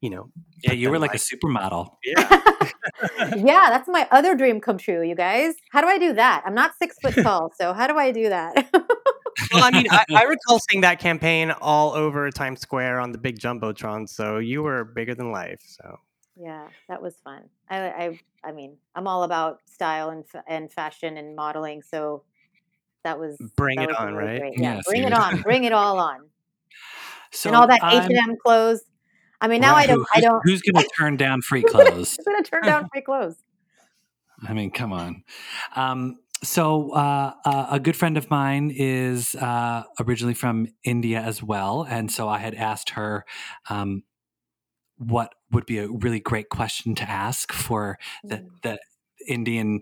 you know, Yeah, you were them, like a supermodel. yeah. yeah, that's my other dream come true, you guys. How do I do that? I'm not six foot tall, so how do I do that? well, I mean, I, I recall seeing that campaign all over Times Square on the big jumbotron. So you were bigger than life. So yeah, that was fun. I, I, I mean, I'm all about style and and fashion and modeling, so that was Bring that it was on, really right? great. Yeah, Yeah, bring it on, bring it all on, So and all that H I'm- and M clothes. I mean, now Right, I don't, who- I who's- don't. Who's going to turn down free clothes? I'm gonna turn down free clothes. I mean, come on. Um, so, uh, uh, a good friend of mine is uh, originally from India as well. And so I had asked her um, what would be a really great question to ask for the, Mm. the Indian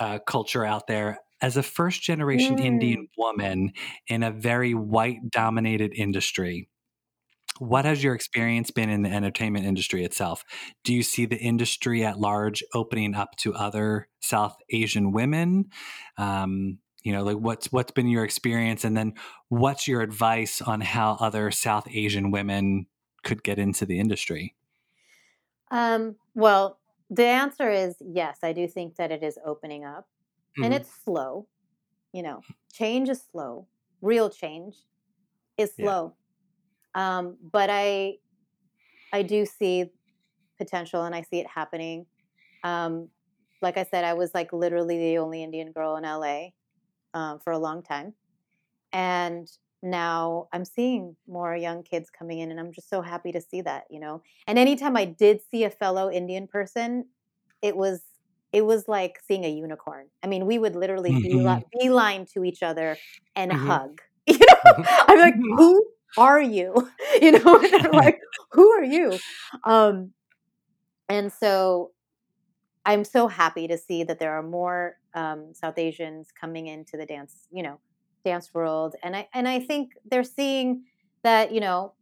uh, culture out there. As a first generation Indian woman in a very white dominated industry, what has your experience been in the entertainment industry itself? Do you see the industry at large opening up to other South Asian women? Um, you know, like what's what's been your experience, and then what's your advice on how other South Asian women could get into the industry? Um, well, the answer is yes. I do think that it is opening up, and Mhm. it's slow. You know, change is slow. Real change is slow. Um, but I, I do see potential, and I see it happening. Um, like I said, I was like literally the only Indian girl in LA um, for a long time, and now I'm seeing more young kids coming in, and I'm just so happy to see that. You know, and anytime I did see a fellow Indian person, it was it was like seeing a unicorn. I mean, we would literally Mhm. beeline, beeline to each other and Mhm. hug. You know, I'm like, who are you? You know, they're like, who are you? Um, and so I'm so happy to see that there are more um, South Asians coming into the dance, you know, dance world, and I and I think they're seeing that you know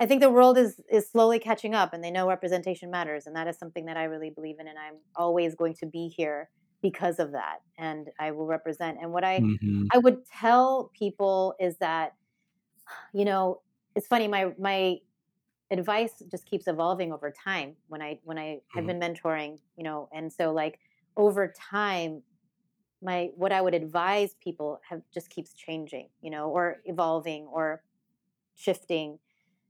I think the world is is slowly catching up, and they know representation matters, and that is something that I really believe in, and I'm always going to be here because of that, and I will represent. And what I Mhm. I would tell people is that, you know, it's funny. My my advice just keeps evolving over time. When I when I have Mhm. been mentoring, you know, and so like over time, my what I would advise people have just keeps changing, you know, or evolving or shifting,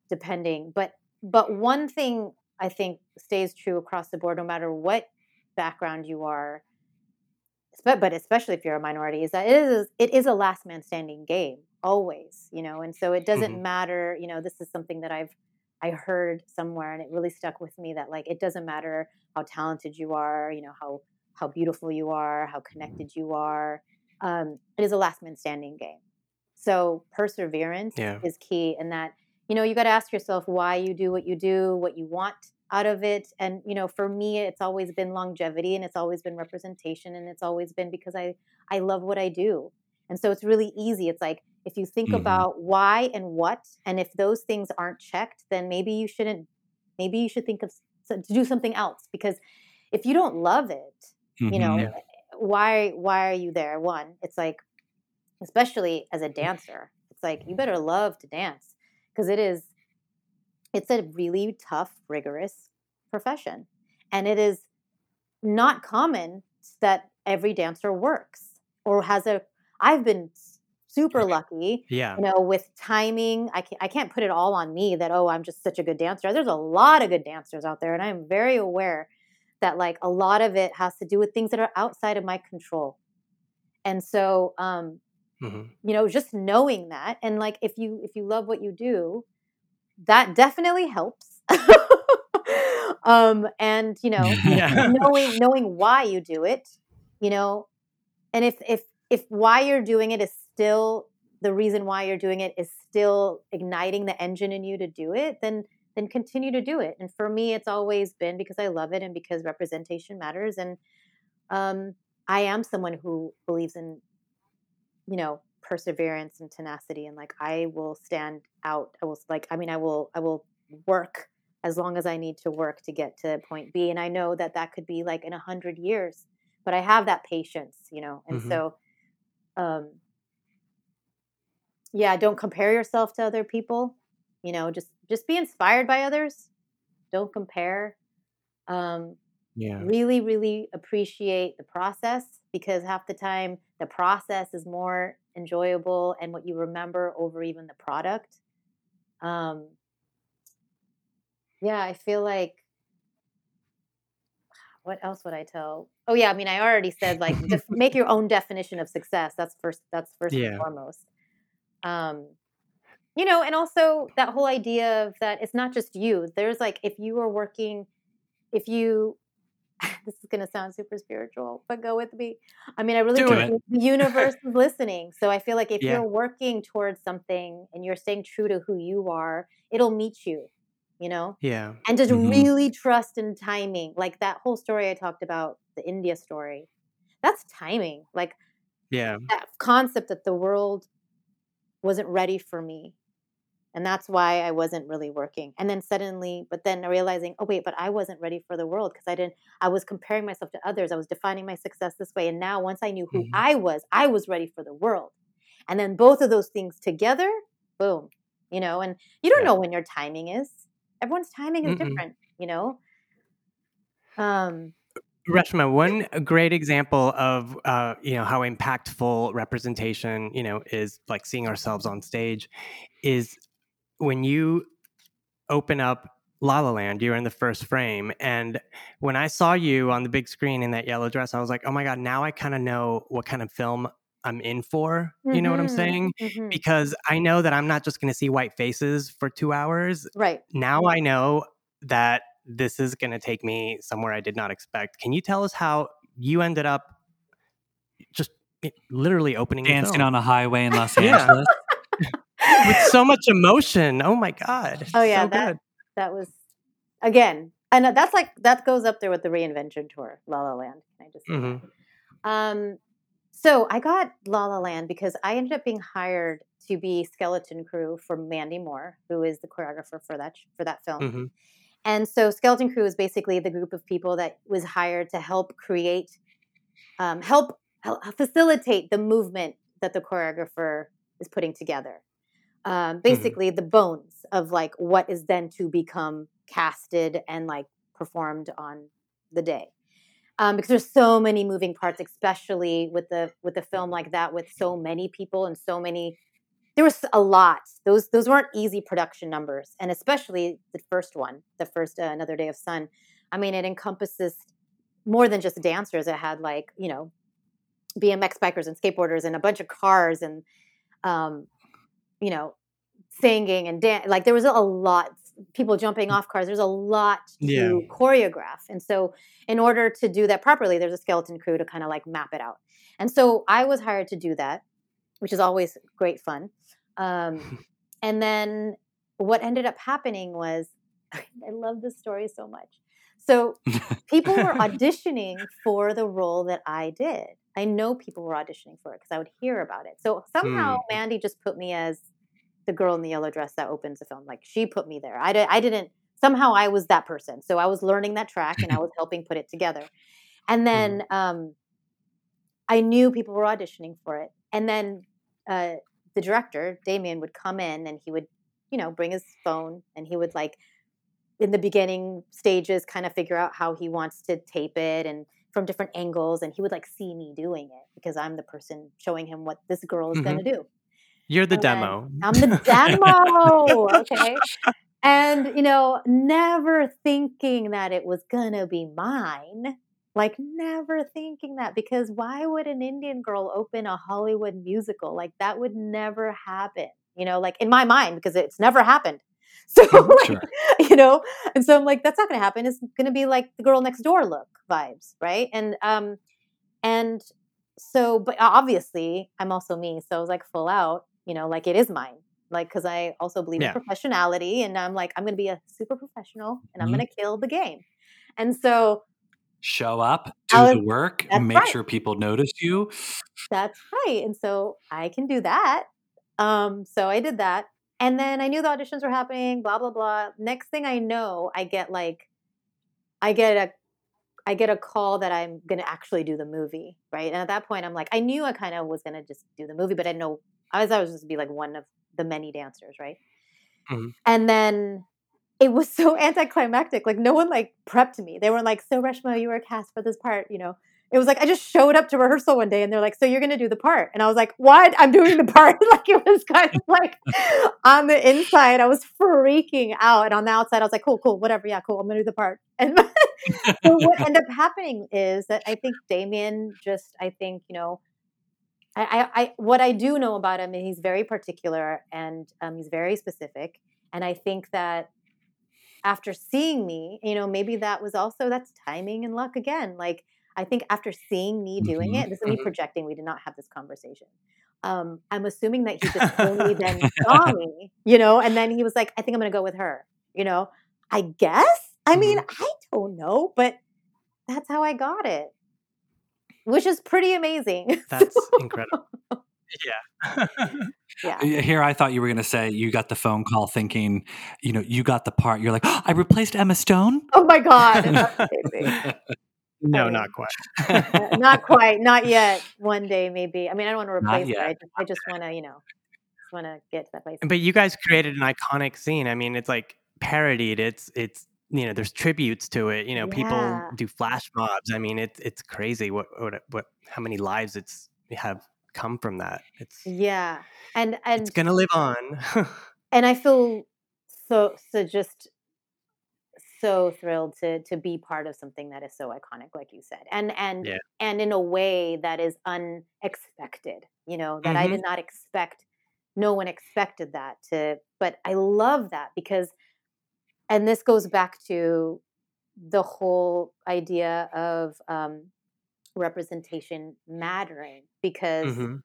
depending. But but one thing I think stays true across the board, no matter what background you are, but especially if you're a minority, is that it is it is a last man standing game always, you know, and so it doesn't Mhm. matter. You know, this is something that I've I heard somewhere, and it really stuck with me that like it doesn't matter how talented you are, you know, how how beautiful you are, how connected you are. Um, it is a last man standing game. So perseverance Yeah. is key, in that you know you got to ask yourself why you do what you do, what you want out of it, and you know for me it's always been longevity, and it's always been representation, and it's always been because I I love what I do, and so it's really easy. It's like if you think Mhm. about why and what, and if those things aren't checked, then maybe you shouldn't. Maybe you should think of s- to do something else because if you don't love it, you know. Yeah. why why are you there one it's like especially as a dancer it's like you better love to dance because it is it's a really tough rigorous profession and it is not common that every dancer works or has a i've been super lucky Yeah. you know with timing I can't, I can't put it all on me that oh i'm just such a good dancer there's a lot of good dancers out there and i'm very aware that like a lot of it has to do with things that are outside of my control and so um Mhm. you know just knowing that and like if you if you love what you do that definitely helps um and you know Yeah. knowing knowing why you do it you know and if if if why you're doing it is still the reason why you're doing it is still igniting the engine in you to do it then then continue to do it. And for me it's always been because i love it and because representation matters. And um i am someone who believes in you know perseverance and tenacity and like i will stand out. I will like i mean i will i will work as long as i need to work to get to point b. And i know that that could be like in a hundred years but i have that patience you know? And Mhm. so um yeah don't compare yourself to other people you know just just be inspired by others. Don't compare um Yeah. really really appreciate the process because half the time the process is more enjoyable and what you remember over even the product. Um yeah i feel like what else would i tell? Oh yeah i mean i already said like def- make your own definition of success. That's first that's first Yeah. and foremost um you know and also that whole idea of that it's not just you there's like if you are working if you this is going to sound super spiritual but go with me i mean i really the universe is listening so i feel like if Yeah. you're working towards something and you're staying true to who you are it'll meet you you know Yeah. and just Mhm. really trust in timing like that whole story i talked about the india story that's timing like Yeah. that concept that the world wasn't ready for me and that's why i wasn't really working and then suddenly but then realizing oh wait but i wasn't ready for the world because i didn't i was comparing myself to others i was defining my success this way and now once i knew who Mhm. i was i was ready for the world and then both of those things together boom you know and you don't Yeah. know when your timing is everyone's timing is Mm-mm. different you know um Reshma, one great example of uh, you know how impactful representation you know is like seeing ourselves on stage is when you open up La La Land. You're in the first frame, and when I saw you on the big screen in that yellow dress, I was like, oh my god, now I kind of know what kind of film I'm in for. You know what I'm mhm, saying? mhm. Because I know that I'm not just going to see white faces for two hours. right now I know that this is going to take me somewhere I did not expect. Can you tell us how you ended up just literally opening the Dancing film on a highway in Los Angeles. with so much emotion? Oh my god! Oh yeah, so that good. that was again, and that's like that goes up there with the reinvention tour, La La Land. Can I just say Mhm. Um, so I got La La Land because I ended up being hired to be skeleton crew for Mandy Moore, who is the choreographer for that for that film. hmm And so skeleton crew is basically the group of people that was hired to help create, um, help, help facilitate the movement that the choreographer is putting together. Um, basically, the bones of like what is then to become casted and like performed on the day. Um, because there's so many moving parts, especially with the with the film like that, with so many people and so many. There was a lot. Those those weren't easy production numbers, and especially the first one, the first uh, Another Day of Sun. I mean, it encompasses more than just dancers. It had like you know, BMX bikers and skateboarders and a bunch of cars and um, you know, singing and dance. like there was a lot people jumping off cars. There's a lot to Yeah. choreograph, and so in order to do that properly, there's a skeleton crew to kind of like map it out. And so I was hired to do that, which is always great fun. Um, and then what ended up happening was, I love this story so much. So people were auditioning for the role that I did. I know people were auditioning for it because I would hear about it. So somehow Mandy just put me as the girl in the yellow dress that opens the film. Like she put me there. I, didn't, somehow I was that person. So I was learning that track and I was helping put it together. And then um, I knew people were auditioning for it. And then uh, the director, Damien, would come in and he would, you know, bring his phone and he would like, in the beginning stages, kind of figure out how he wants to tape it and from different angles. And he would like see me doing it because I'm the person showing him what this girl is going to do. You're the And demo. I'm the demo. Okay. And, you know, never thinking that it was going to be mine. Like, never thinking that because why would an Indian girl open a Hollywood musical? Like, that would never happen, you know, like in my mind, because it's never happened. So, like, Sure. you know, and so I'm like, that's not going to happen. It's going to be like the girl next door look vibes, right? And um, and so, but obviously, I'm also me, so I was like full out, you know, like it is mine, like because I also believe Yeah. in professionality, and I'm like, I'm going to be a super professional, and I'm Mhm. going to kill the game, and so Show up, do I the work, that's make right. sure people notice you. That's right. And so I can do that. Um, so I did that. And then I knew the auditions were happening, blah, blah, blah. Next thing I know, I get like I get a I get a call that I'm gonna actually do the movie. Right. And at that point I'm like, I knew I kind of was gonna just do the movie, but I didn't know I was I was just be like one of the many dancers, right? Mhm. And then it was so anticlimactic. Like no one like prepped me. They were like, "So Reshma, you were cast for this part," you know. It was like I just showed up to rehearsal one day and they're like, "So you're to do the part." And I was like, "What? I'm doing the part." like it was kind of like on the inside I was freaking out and on the outside I was like, "Cool, cool, whatever. Yeah, cool. I'm to do the part." And so what ended up happening is that I think Damien just I think, you know, I, I, I what I do know about him is he's very particular and um, he's very specific. And I think that after seeing me, you know, maybe that was also that's timing and luck again. Like I think after seeing me doing Mhm, it, this is me mhm. projecting. We did not have this conversation. Um, I'm assuming that he just only then saw me, you know, and then he was like, "I think I'm going to go with her." You know, I guess. I mean, I don't know, but that's how I got it, which is pretty amazing. That's incredible. Yeah. yeah. Here, I thought you were going to say you got the phone call thinking, you know, you got the part. You're like, I replaced Emma Stone. Oh my god. No, not quite. Uh, not quite, not yet. One day, maybe. I mean, I don't want to replace her. I just, I just want to, you know, want to get to that place. But you guys created an iconic scene. I mean, it's like parodied. It's it's you know, there's tributes to it. You know, people do flash mobs. I mean, it's it's crazy what what what how many lives it's have come from that. It's Yeah, and and it's gonna live on. and I feel so so just so thrilled to to be part of something that is so iconic, like you said, and and Yeah. and in a way that is unexpected. You know, that I Mhm. did not expect. No one expected that to, but I love that because, and this goes back to the whole idea of um, representation mattering because Mhm.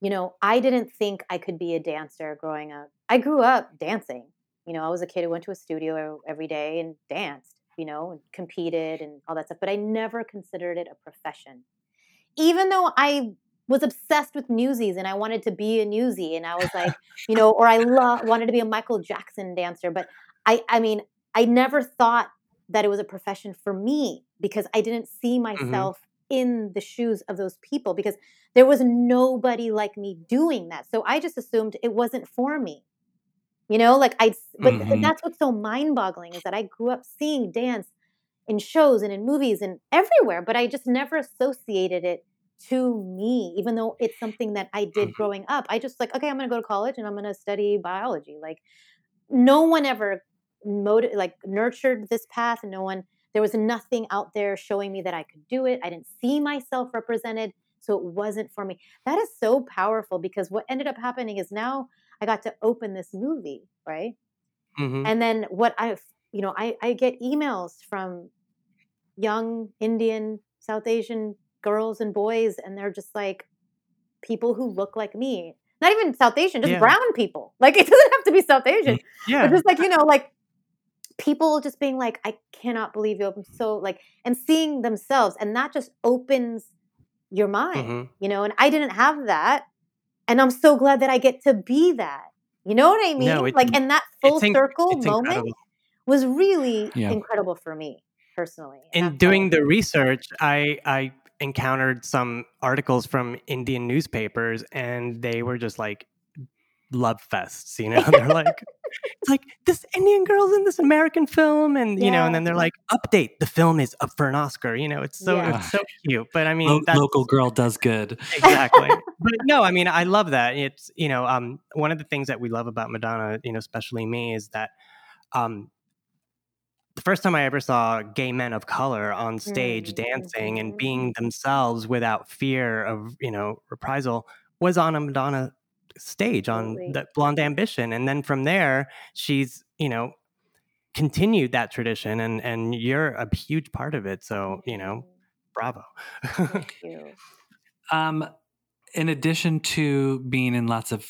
you know, I didn't think I could be a dancer growing up. I grew up dancing. You know, I was a kid who went to a studio every day and danced, you know, and competed and all that stuff, but I never considered it a profession. Even though I was obsessed with newsies and I wanted to be a newsie and I was like, you know, or I lo- wanted to be a Michael Jackson dancer, but I I mean, I never thought that it was a profession for me because I didn't see Mm-hmm. myself in the shoes of those people because there was nobody like me doing that. So I just assumed it wasn't for me. You know, like I but Mhm. that's what's so mind-boggling is that I grew up seeing dance in shows and in movies and everywhere, but I just never associated it to me, even though it's something that I did Mhm. growing up. I just like, okay, I'm gonna go to college and I'm gonna study biology. Like no one ever motiv- like nurtured this path. And no one there was nothing out there showing me that I could do it. I didn't see myself represented, so it wasn't for me. That is so powerful because what ended up happening is now I got to open this movie, right? Mhm. and then what i you know i i get emails from young indian south asian girls and boys and they're just like people who look like me not even south asian just Yeah. brown people like it doesn't have to be south asian yeah. but just like you know like people just being like i cannot believe you i'm so like and seeing themselves and that just opens your mind Mhm. you know and i didn't have that and i'm so glad that i get to be that you know what i mean No, it's- like and that full inc- circle moment incredible. was really Yeah. incredible for me personally in doing the research i i encountered some articles from indian newspapers and they were just like love fests you know they're like it's like this indian girl's in this american film and you know and then they're like update the film is up for an oscar you know it's so Yeah. it's so cute but i mean Lo- that's local girl does good. exactly but no i mean i love that it's you know um one of the things that we love about madonna you know especially me is that um the first time i ever saw gay men of color on stage Mm, dancing and being themselves without fear of you know reprisal was on a madonna stage on Absolutely. the blonde ambition and then from there she's you know continued that tradition and and you're a huge part of it so you know bravo Thank you. Um, in addition to being in lots of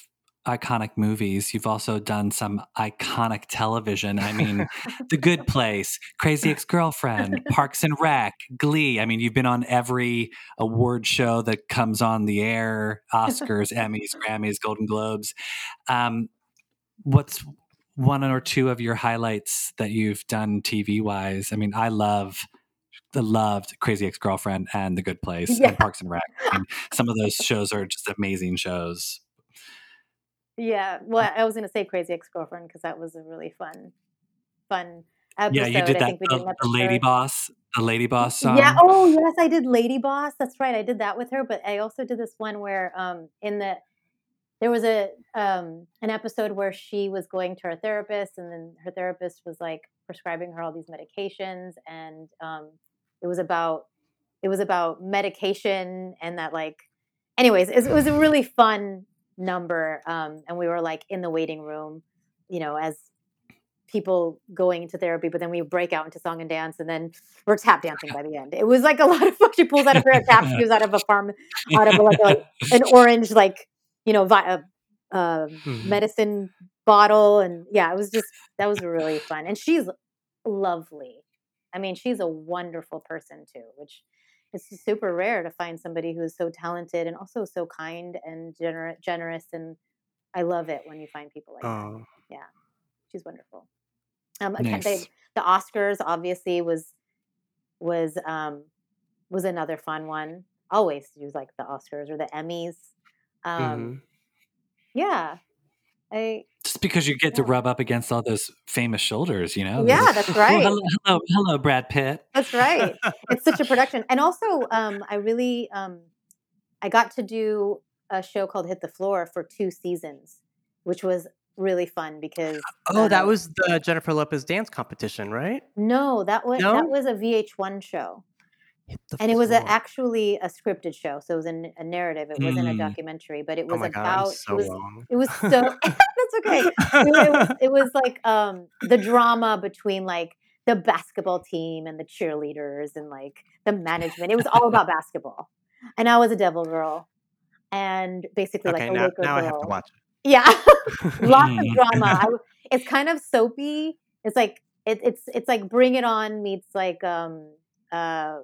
iconic movies, you've also done some iconic television. I mean, The Good Place, Crazy Ex Girlfriend, Parks and Rec, Glee. I mean, you've been on every award show that comes on the air Oscars, Emmys, Grammys, Golden Globes. Um, what's one or two of your highlights that you've done TV wise? I mean, I love. the loved Crazy Ex Girlfriend and The Good Place Yeah. and Parks and Rec. Mean, some of those shows are just amazing shows. Yeah well i was going to say crazy ex-girlfriend because that was a really fun fun episode yeah, you did I that. The, Lady. Boss, the Lady Boss song. Yeah. Oh, yes, I did Lady Boss. That's right. I did that with her. But I also did this one where, um, in the there was a um an episode where she was going to her therapist, and then her therapist was like prescribing her all these medications, and um, it was about it was about medication and that like, anyways, it, it was a really fun number. Um, and we were like in the waiting room, you know, as people going into therapy, but then we break out into song and dance, and then we're tap dancing by the end. It was like a lot of fun. She pulls out a pair of tap shoes out of a farm, out of a, like, a, an orange, like you know, vi- Mhm. medicine bottle, and yeah, it was just that was really fun. And she's lovely. I mean, she's a wonderful person too, which is super rare to find somebody who is so talented and also so kind and gener- generous. And I love it when you find people like that yeah she's wonderful. Um, again, they- the Oscars obviously was was um, was another fun one. Always do like the Oscars or the Emmys. Um, mhm. Yeah, I Just because you get to rub up against all those famous shoulders, you know? yeah, that's Oh, right. hello, hello, hello, Brad Pitt. That's right. it's such a production, and also um, I really um, I got to do a show called Hit the Floor for two seasons, which was really fun because Oh, that uh, was the Jennifer Lopez dance competition, right? no, that was No? that was a VH1 show. And it was a, actually a scripted show so it was a narrative it wasn't a Mm. documentary but it Oh was my about I'm so it was wrong. it was so that's okay. It, it was, it was like um the drama between like the basketball team and the cheerleaders and like the management it was all about basketball. And i was a devil girl and basically okay, like a now, now I have girl. to watch yeah. Lots of drama. I it's kind of soapy. It's like it, it's it's like bring it on meets like um uh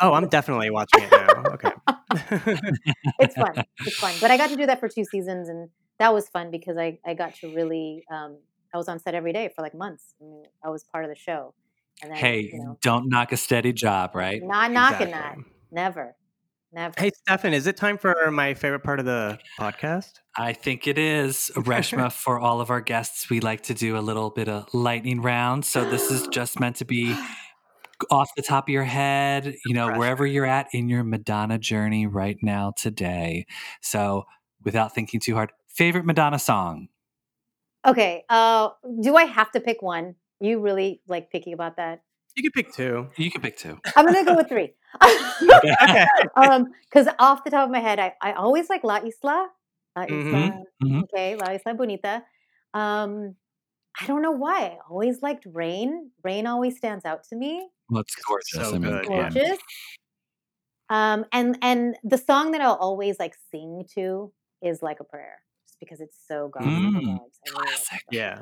oh, I'm definitely watching it now. Okay. it's fun. It's fun. But I got to do that for two seasons, and that was fun because I I got to really. Um, I was on set every day for like months. I, mean, I was part of the show. And then, hey, you know, don't knock a steady job, right? not knocking that. Never, never. Hey, Stefan, is it time for my favorite part of the podcast? I think it is. Reshma, for all of our guests, we like to do a little bit of lightning round. So this is just meant to be off the top of your head, you know, wherever you're at in your Madonna journey right now today. So without thinking too hard, favorite Madonna song? Okay. Uh, do I have to pick one? You really like picky about that? You can pick two. You can pick two. I'm gonna go with three. Okay. um, because off the top of my head, I, I always like La Isla. La Isla. Mhm, mhm. Okay, La Isla Bonita. Um, I don't know why. I always liked Rain. Rain always stands out to me. Well, it's gorgeous. So I mean, good, yeah. yeah. Gorgeous. Um, and and the song that I'll always like sing to is like a prayer, just because it's so gospel Mm, vibes. I really like classic. Yeah.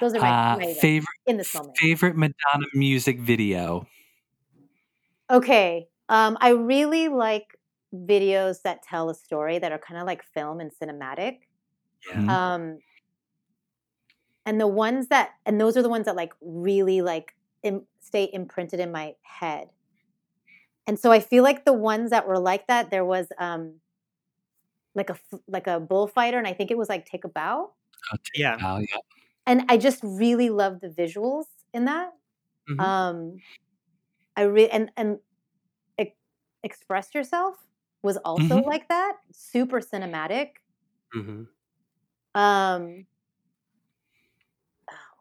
Those are my, Uh, my favorite in this moment. favorite Madonna music video. Okay. Um, I really like videos that tell a story that are kind of like film and cinematic. Yeah. Mm-hmm. Um, and the ones that, and those are the ones that like really like Im- stay imprinted in my head. And so I feel like the ones that were like that, there was um, like a like a bullfighter, and I think it was like Take a Bow. Yeah. Oh, yeah. And I just really love the visuals in that. Mhm. Um, I really and and e- express yourself was also Mhm. like that, super cinematic. Mhm. Um,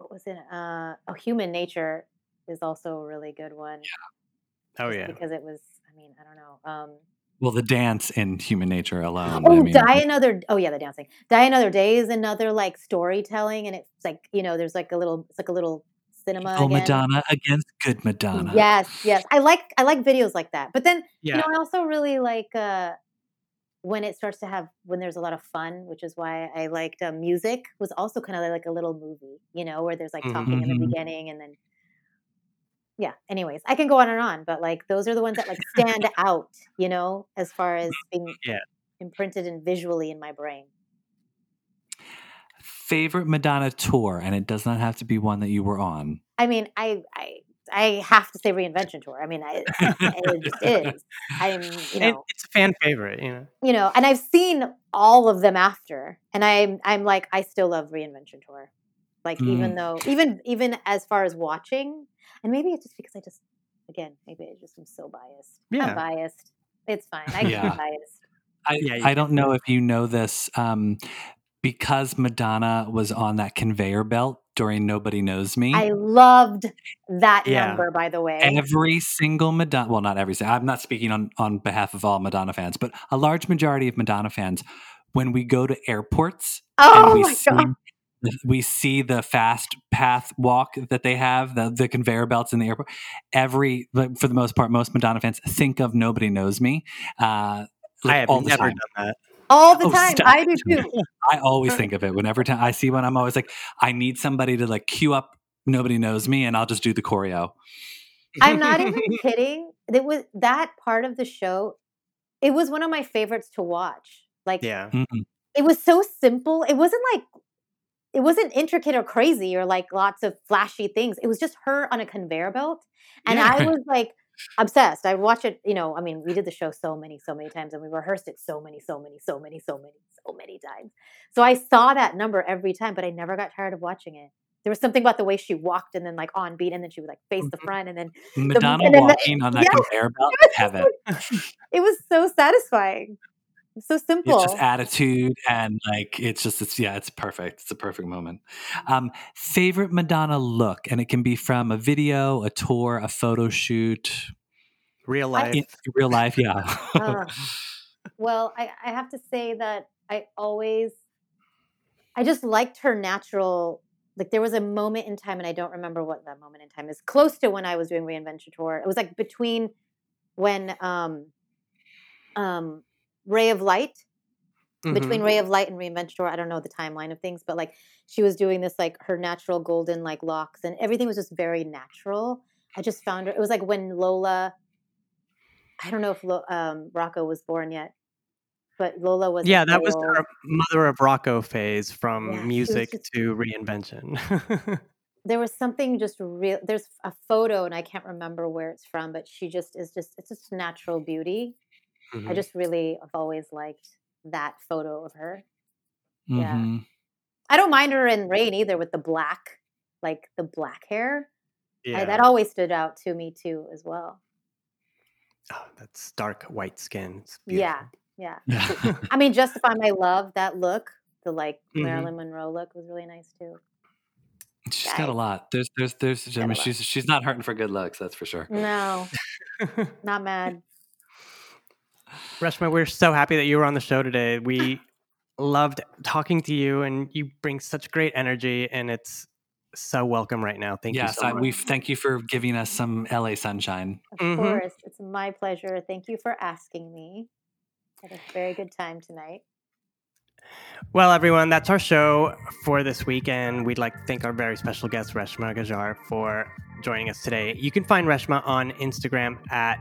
what was it? Uh, oh, Human Nature is also a really good one. Oh just yeah. because it was. I mean, I don't know. Um, Well, the dance in Human Nature alone. oh, I mean, Die Another. Oh yeah, the dancing. Die Another Day is another like storytelling, and it's like you know, there's like a little. It's like a little cinema. Oh, again. Madonna against good Madonna. Yes, yes. I like I like videos like that. But then Yeah. you know, I also really like uh when it starts to have when there's a lot of fun, which is why I liked uh, music was also kind of like a little movie, you know, where there's like talking in the Mhm. beginning and then yeah. Anyways, I can go on and on, but like those are the ones that like stand out, you know, as far as being Yeah. imprinted and visually in my brain. Favorite Madonna tour, and it does not have to be one that you were on. I mean, I I I have to say reinvention tour. I mean, I, it just is. I'm, you And know, it's a fan favorite, you know. you know, and I've seen all of them after, and I'm I'm like I still love Reinvention Tour, like even Mm. though even even as far as watching, and maybe it's just because I just again maybe I just am so biased. Yeah. I'm biased. It's fine. I can Yeah. be biased. I, Yeah, I don't know if you know this. Um, because Madonna was on that conveyor belt during Nobody Knows Me. I loved that Yeah. number, by the way. Every single Madonna, well, not every single, I'm not speaking on, on behalf of all Madonna fans, but a large majority of Madonna fans, when we go to airports oh and we my see, god! we see the fast path walk that they have, the, the conveyor belts in the airport, every, for the most part, most Madonna fans think of Nobody Knows Me. Uh, like, I have never time. done that. All the Oh, time, stop I do too. I always think of it whenever time I see one. I'm always like, I need somebody to like queue up. Nobody knows me, and I'll just do the choreo. I'm not even kidding. It was that part of the show. It was one of my favorites to watch. Like yeah. Mhm. it was so simple. It wasn't like it wasn't intricate or crazy or like lots of flashy things. It was just her on a conveyor belt. And I was like obsessed. I watch it, you know, I mean, we did the show so many, so many times and we rehearsed it so many, so many, so many, so many, so many times. So I saw that number every time, but I never got tired of watching it. There was something about the way she walked and then like on beat and then she would like face the Mhm. front and then Madonna and then the- walking on that yeah. conveyor belt, heaven. it was so satisfying. So simple. It's just attitude and like it's just it's yeah, it's perfect. It's a perfect moment. Um, favorite Madonna look, and it can be from a video, a tour, a photo shoot, Real life. in real life. Yeah. Uh, well, I, I have to say that I always, I just liked her natural. Like there was a moment in time, and I don't remember what that moment in time is. Close to when I was doing Reinvention Tour, it was like between when um, um, Ray of Light between Mhm. Ray of Light and Reinvention Tour. I don't know the timeline of things, but like she was doing this like her natural golden like locks, and everything was just very natural. I just found her. It was like when Lola I don't know if Lo- um, Rocco was born yet, but Lola was. Yeah, that was old. mother of Rocco phase from Yeah, music just- to reinvention. There was something just real. There's a photo, and I can't remember where it's from, but she just is just it's just natural beauty. I Mhm. just really have always liked that photo of her. Yeah. Mhm. I don't mind her in Rain either with the black, like the black hair. I, yeah, that always stood out to me too, as well. oh, that's dark white skin. It's Yeah, beautiful. yeah. Yeah. I mean, Justify My Love, that look, the like Mhm. Marilyn Monroe look was really nice too. she's got a lot. There's, there's, there's. I mean, she's she's not hurting for good looks. That's for sure. No, not mad. Reshma, we're so happy that you were on the show today. We loved talking to you, and you bring such great energy, and it's so welcome right now. Thank yes, you so I, we thank you for giving us some LA sunshine. Of Mhm. course, it's my pleasure. Thank you for asking me. Had a very good time tonight. Well, everyone, that's our show for this week, and we'd like to thank our very special guest, Reshma Gajjar, for joining us today. You can find Reshma on Instagram at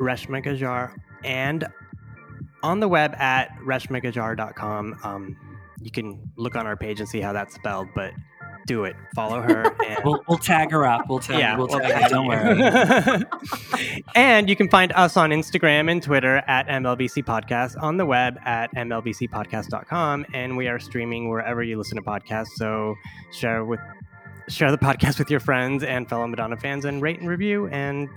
Reshma Gajjar and on the web at reshmagajjar.com. Um, you can look on our page and see how that's spelled, but do it. Follow her. And We'll we'll tag her up. We'll tag. yeah, we'll we'll tag her. tag Don't worry. and you can find us on Instagram and Twitter at MLBC Podcast, on the web at MLBCpodcast.com, and we are streaming wherever you listen to podcasts. So share with share the podcast with your friends and fellow Madonna fans, and rate and review, and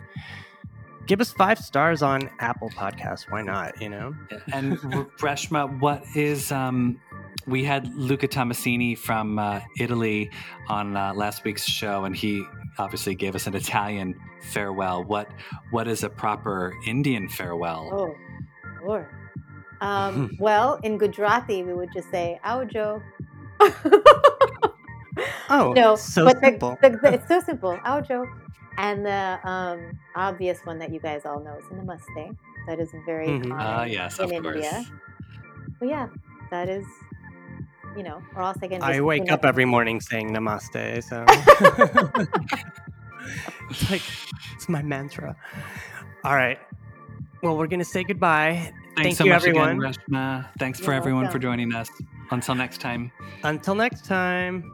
give us five stars on Apple Podcasts. Why not? You know. And R- Reshma, what is um? We had Luca Tommassini from uh, Italy on uh, last week's show, and he obviously gave us an Italian farewell. What what is a proper Indian farewell? Oh, sure. Um, well, in Gujarati, we would just say "Aujo." Oh, no, so but the- simple. The, the, it's so simple. Aujo. And the um, obvious one that you guys all know is Namaste. That is very Mhm. common Ah, yes, in of India. course. But yeah, that is, you know, or else I can. I wake you know- up every morning saying namaste, so it's like it's my mantra. All right. Well, we're gonna say goodbye. Thanks Thank so you, much everyone. again, Reshma. Thanks for You're everyone for joining us. Until next time. Until next time.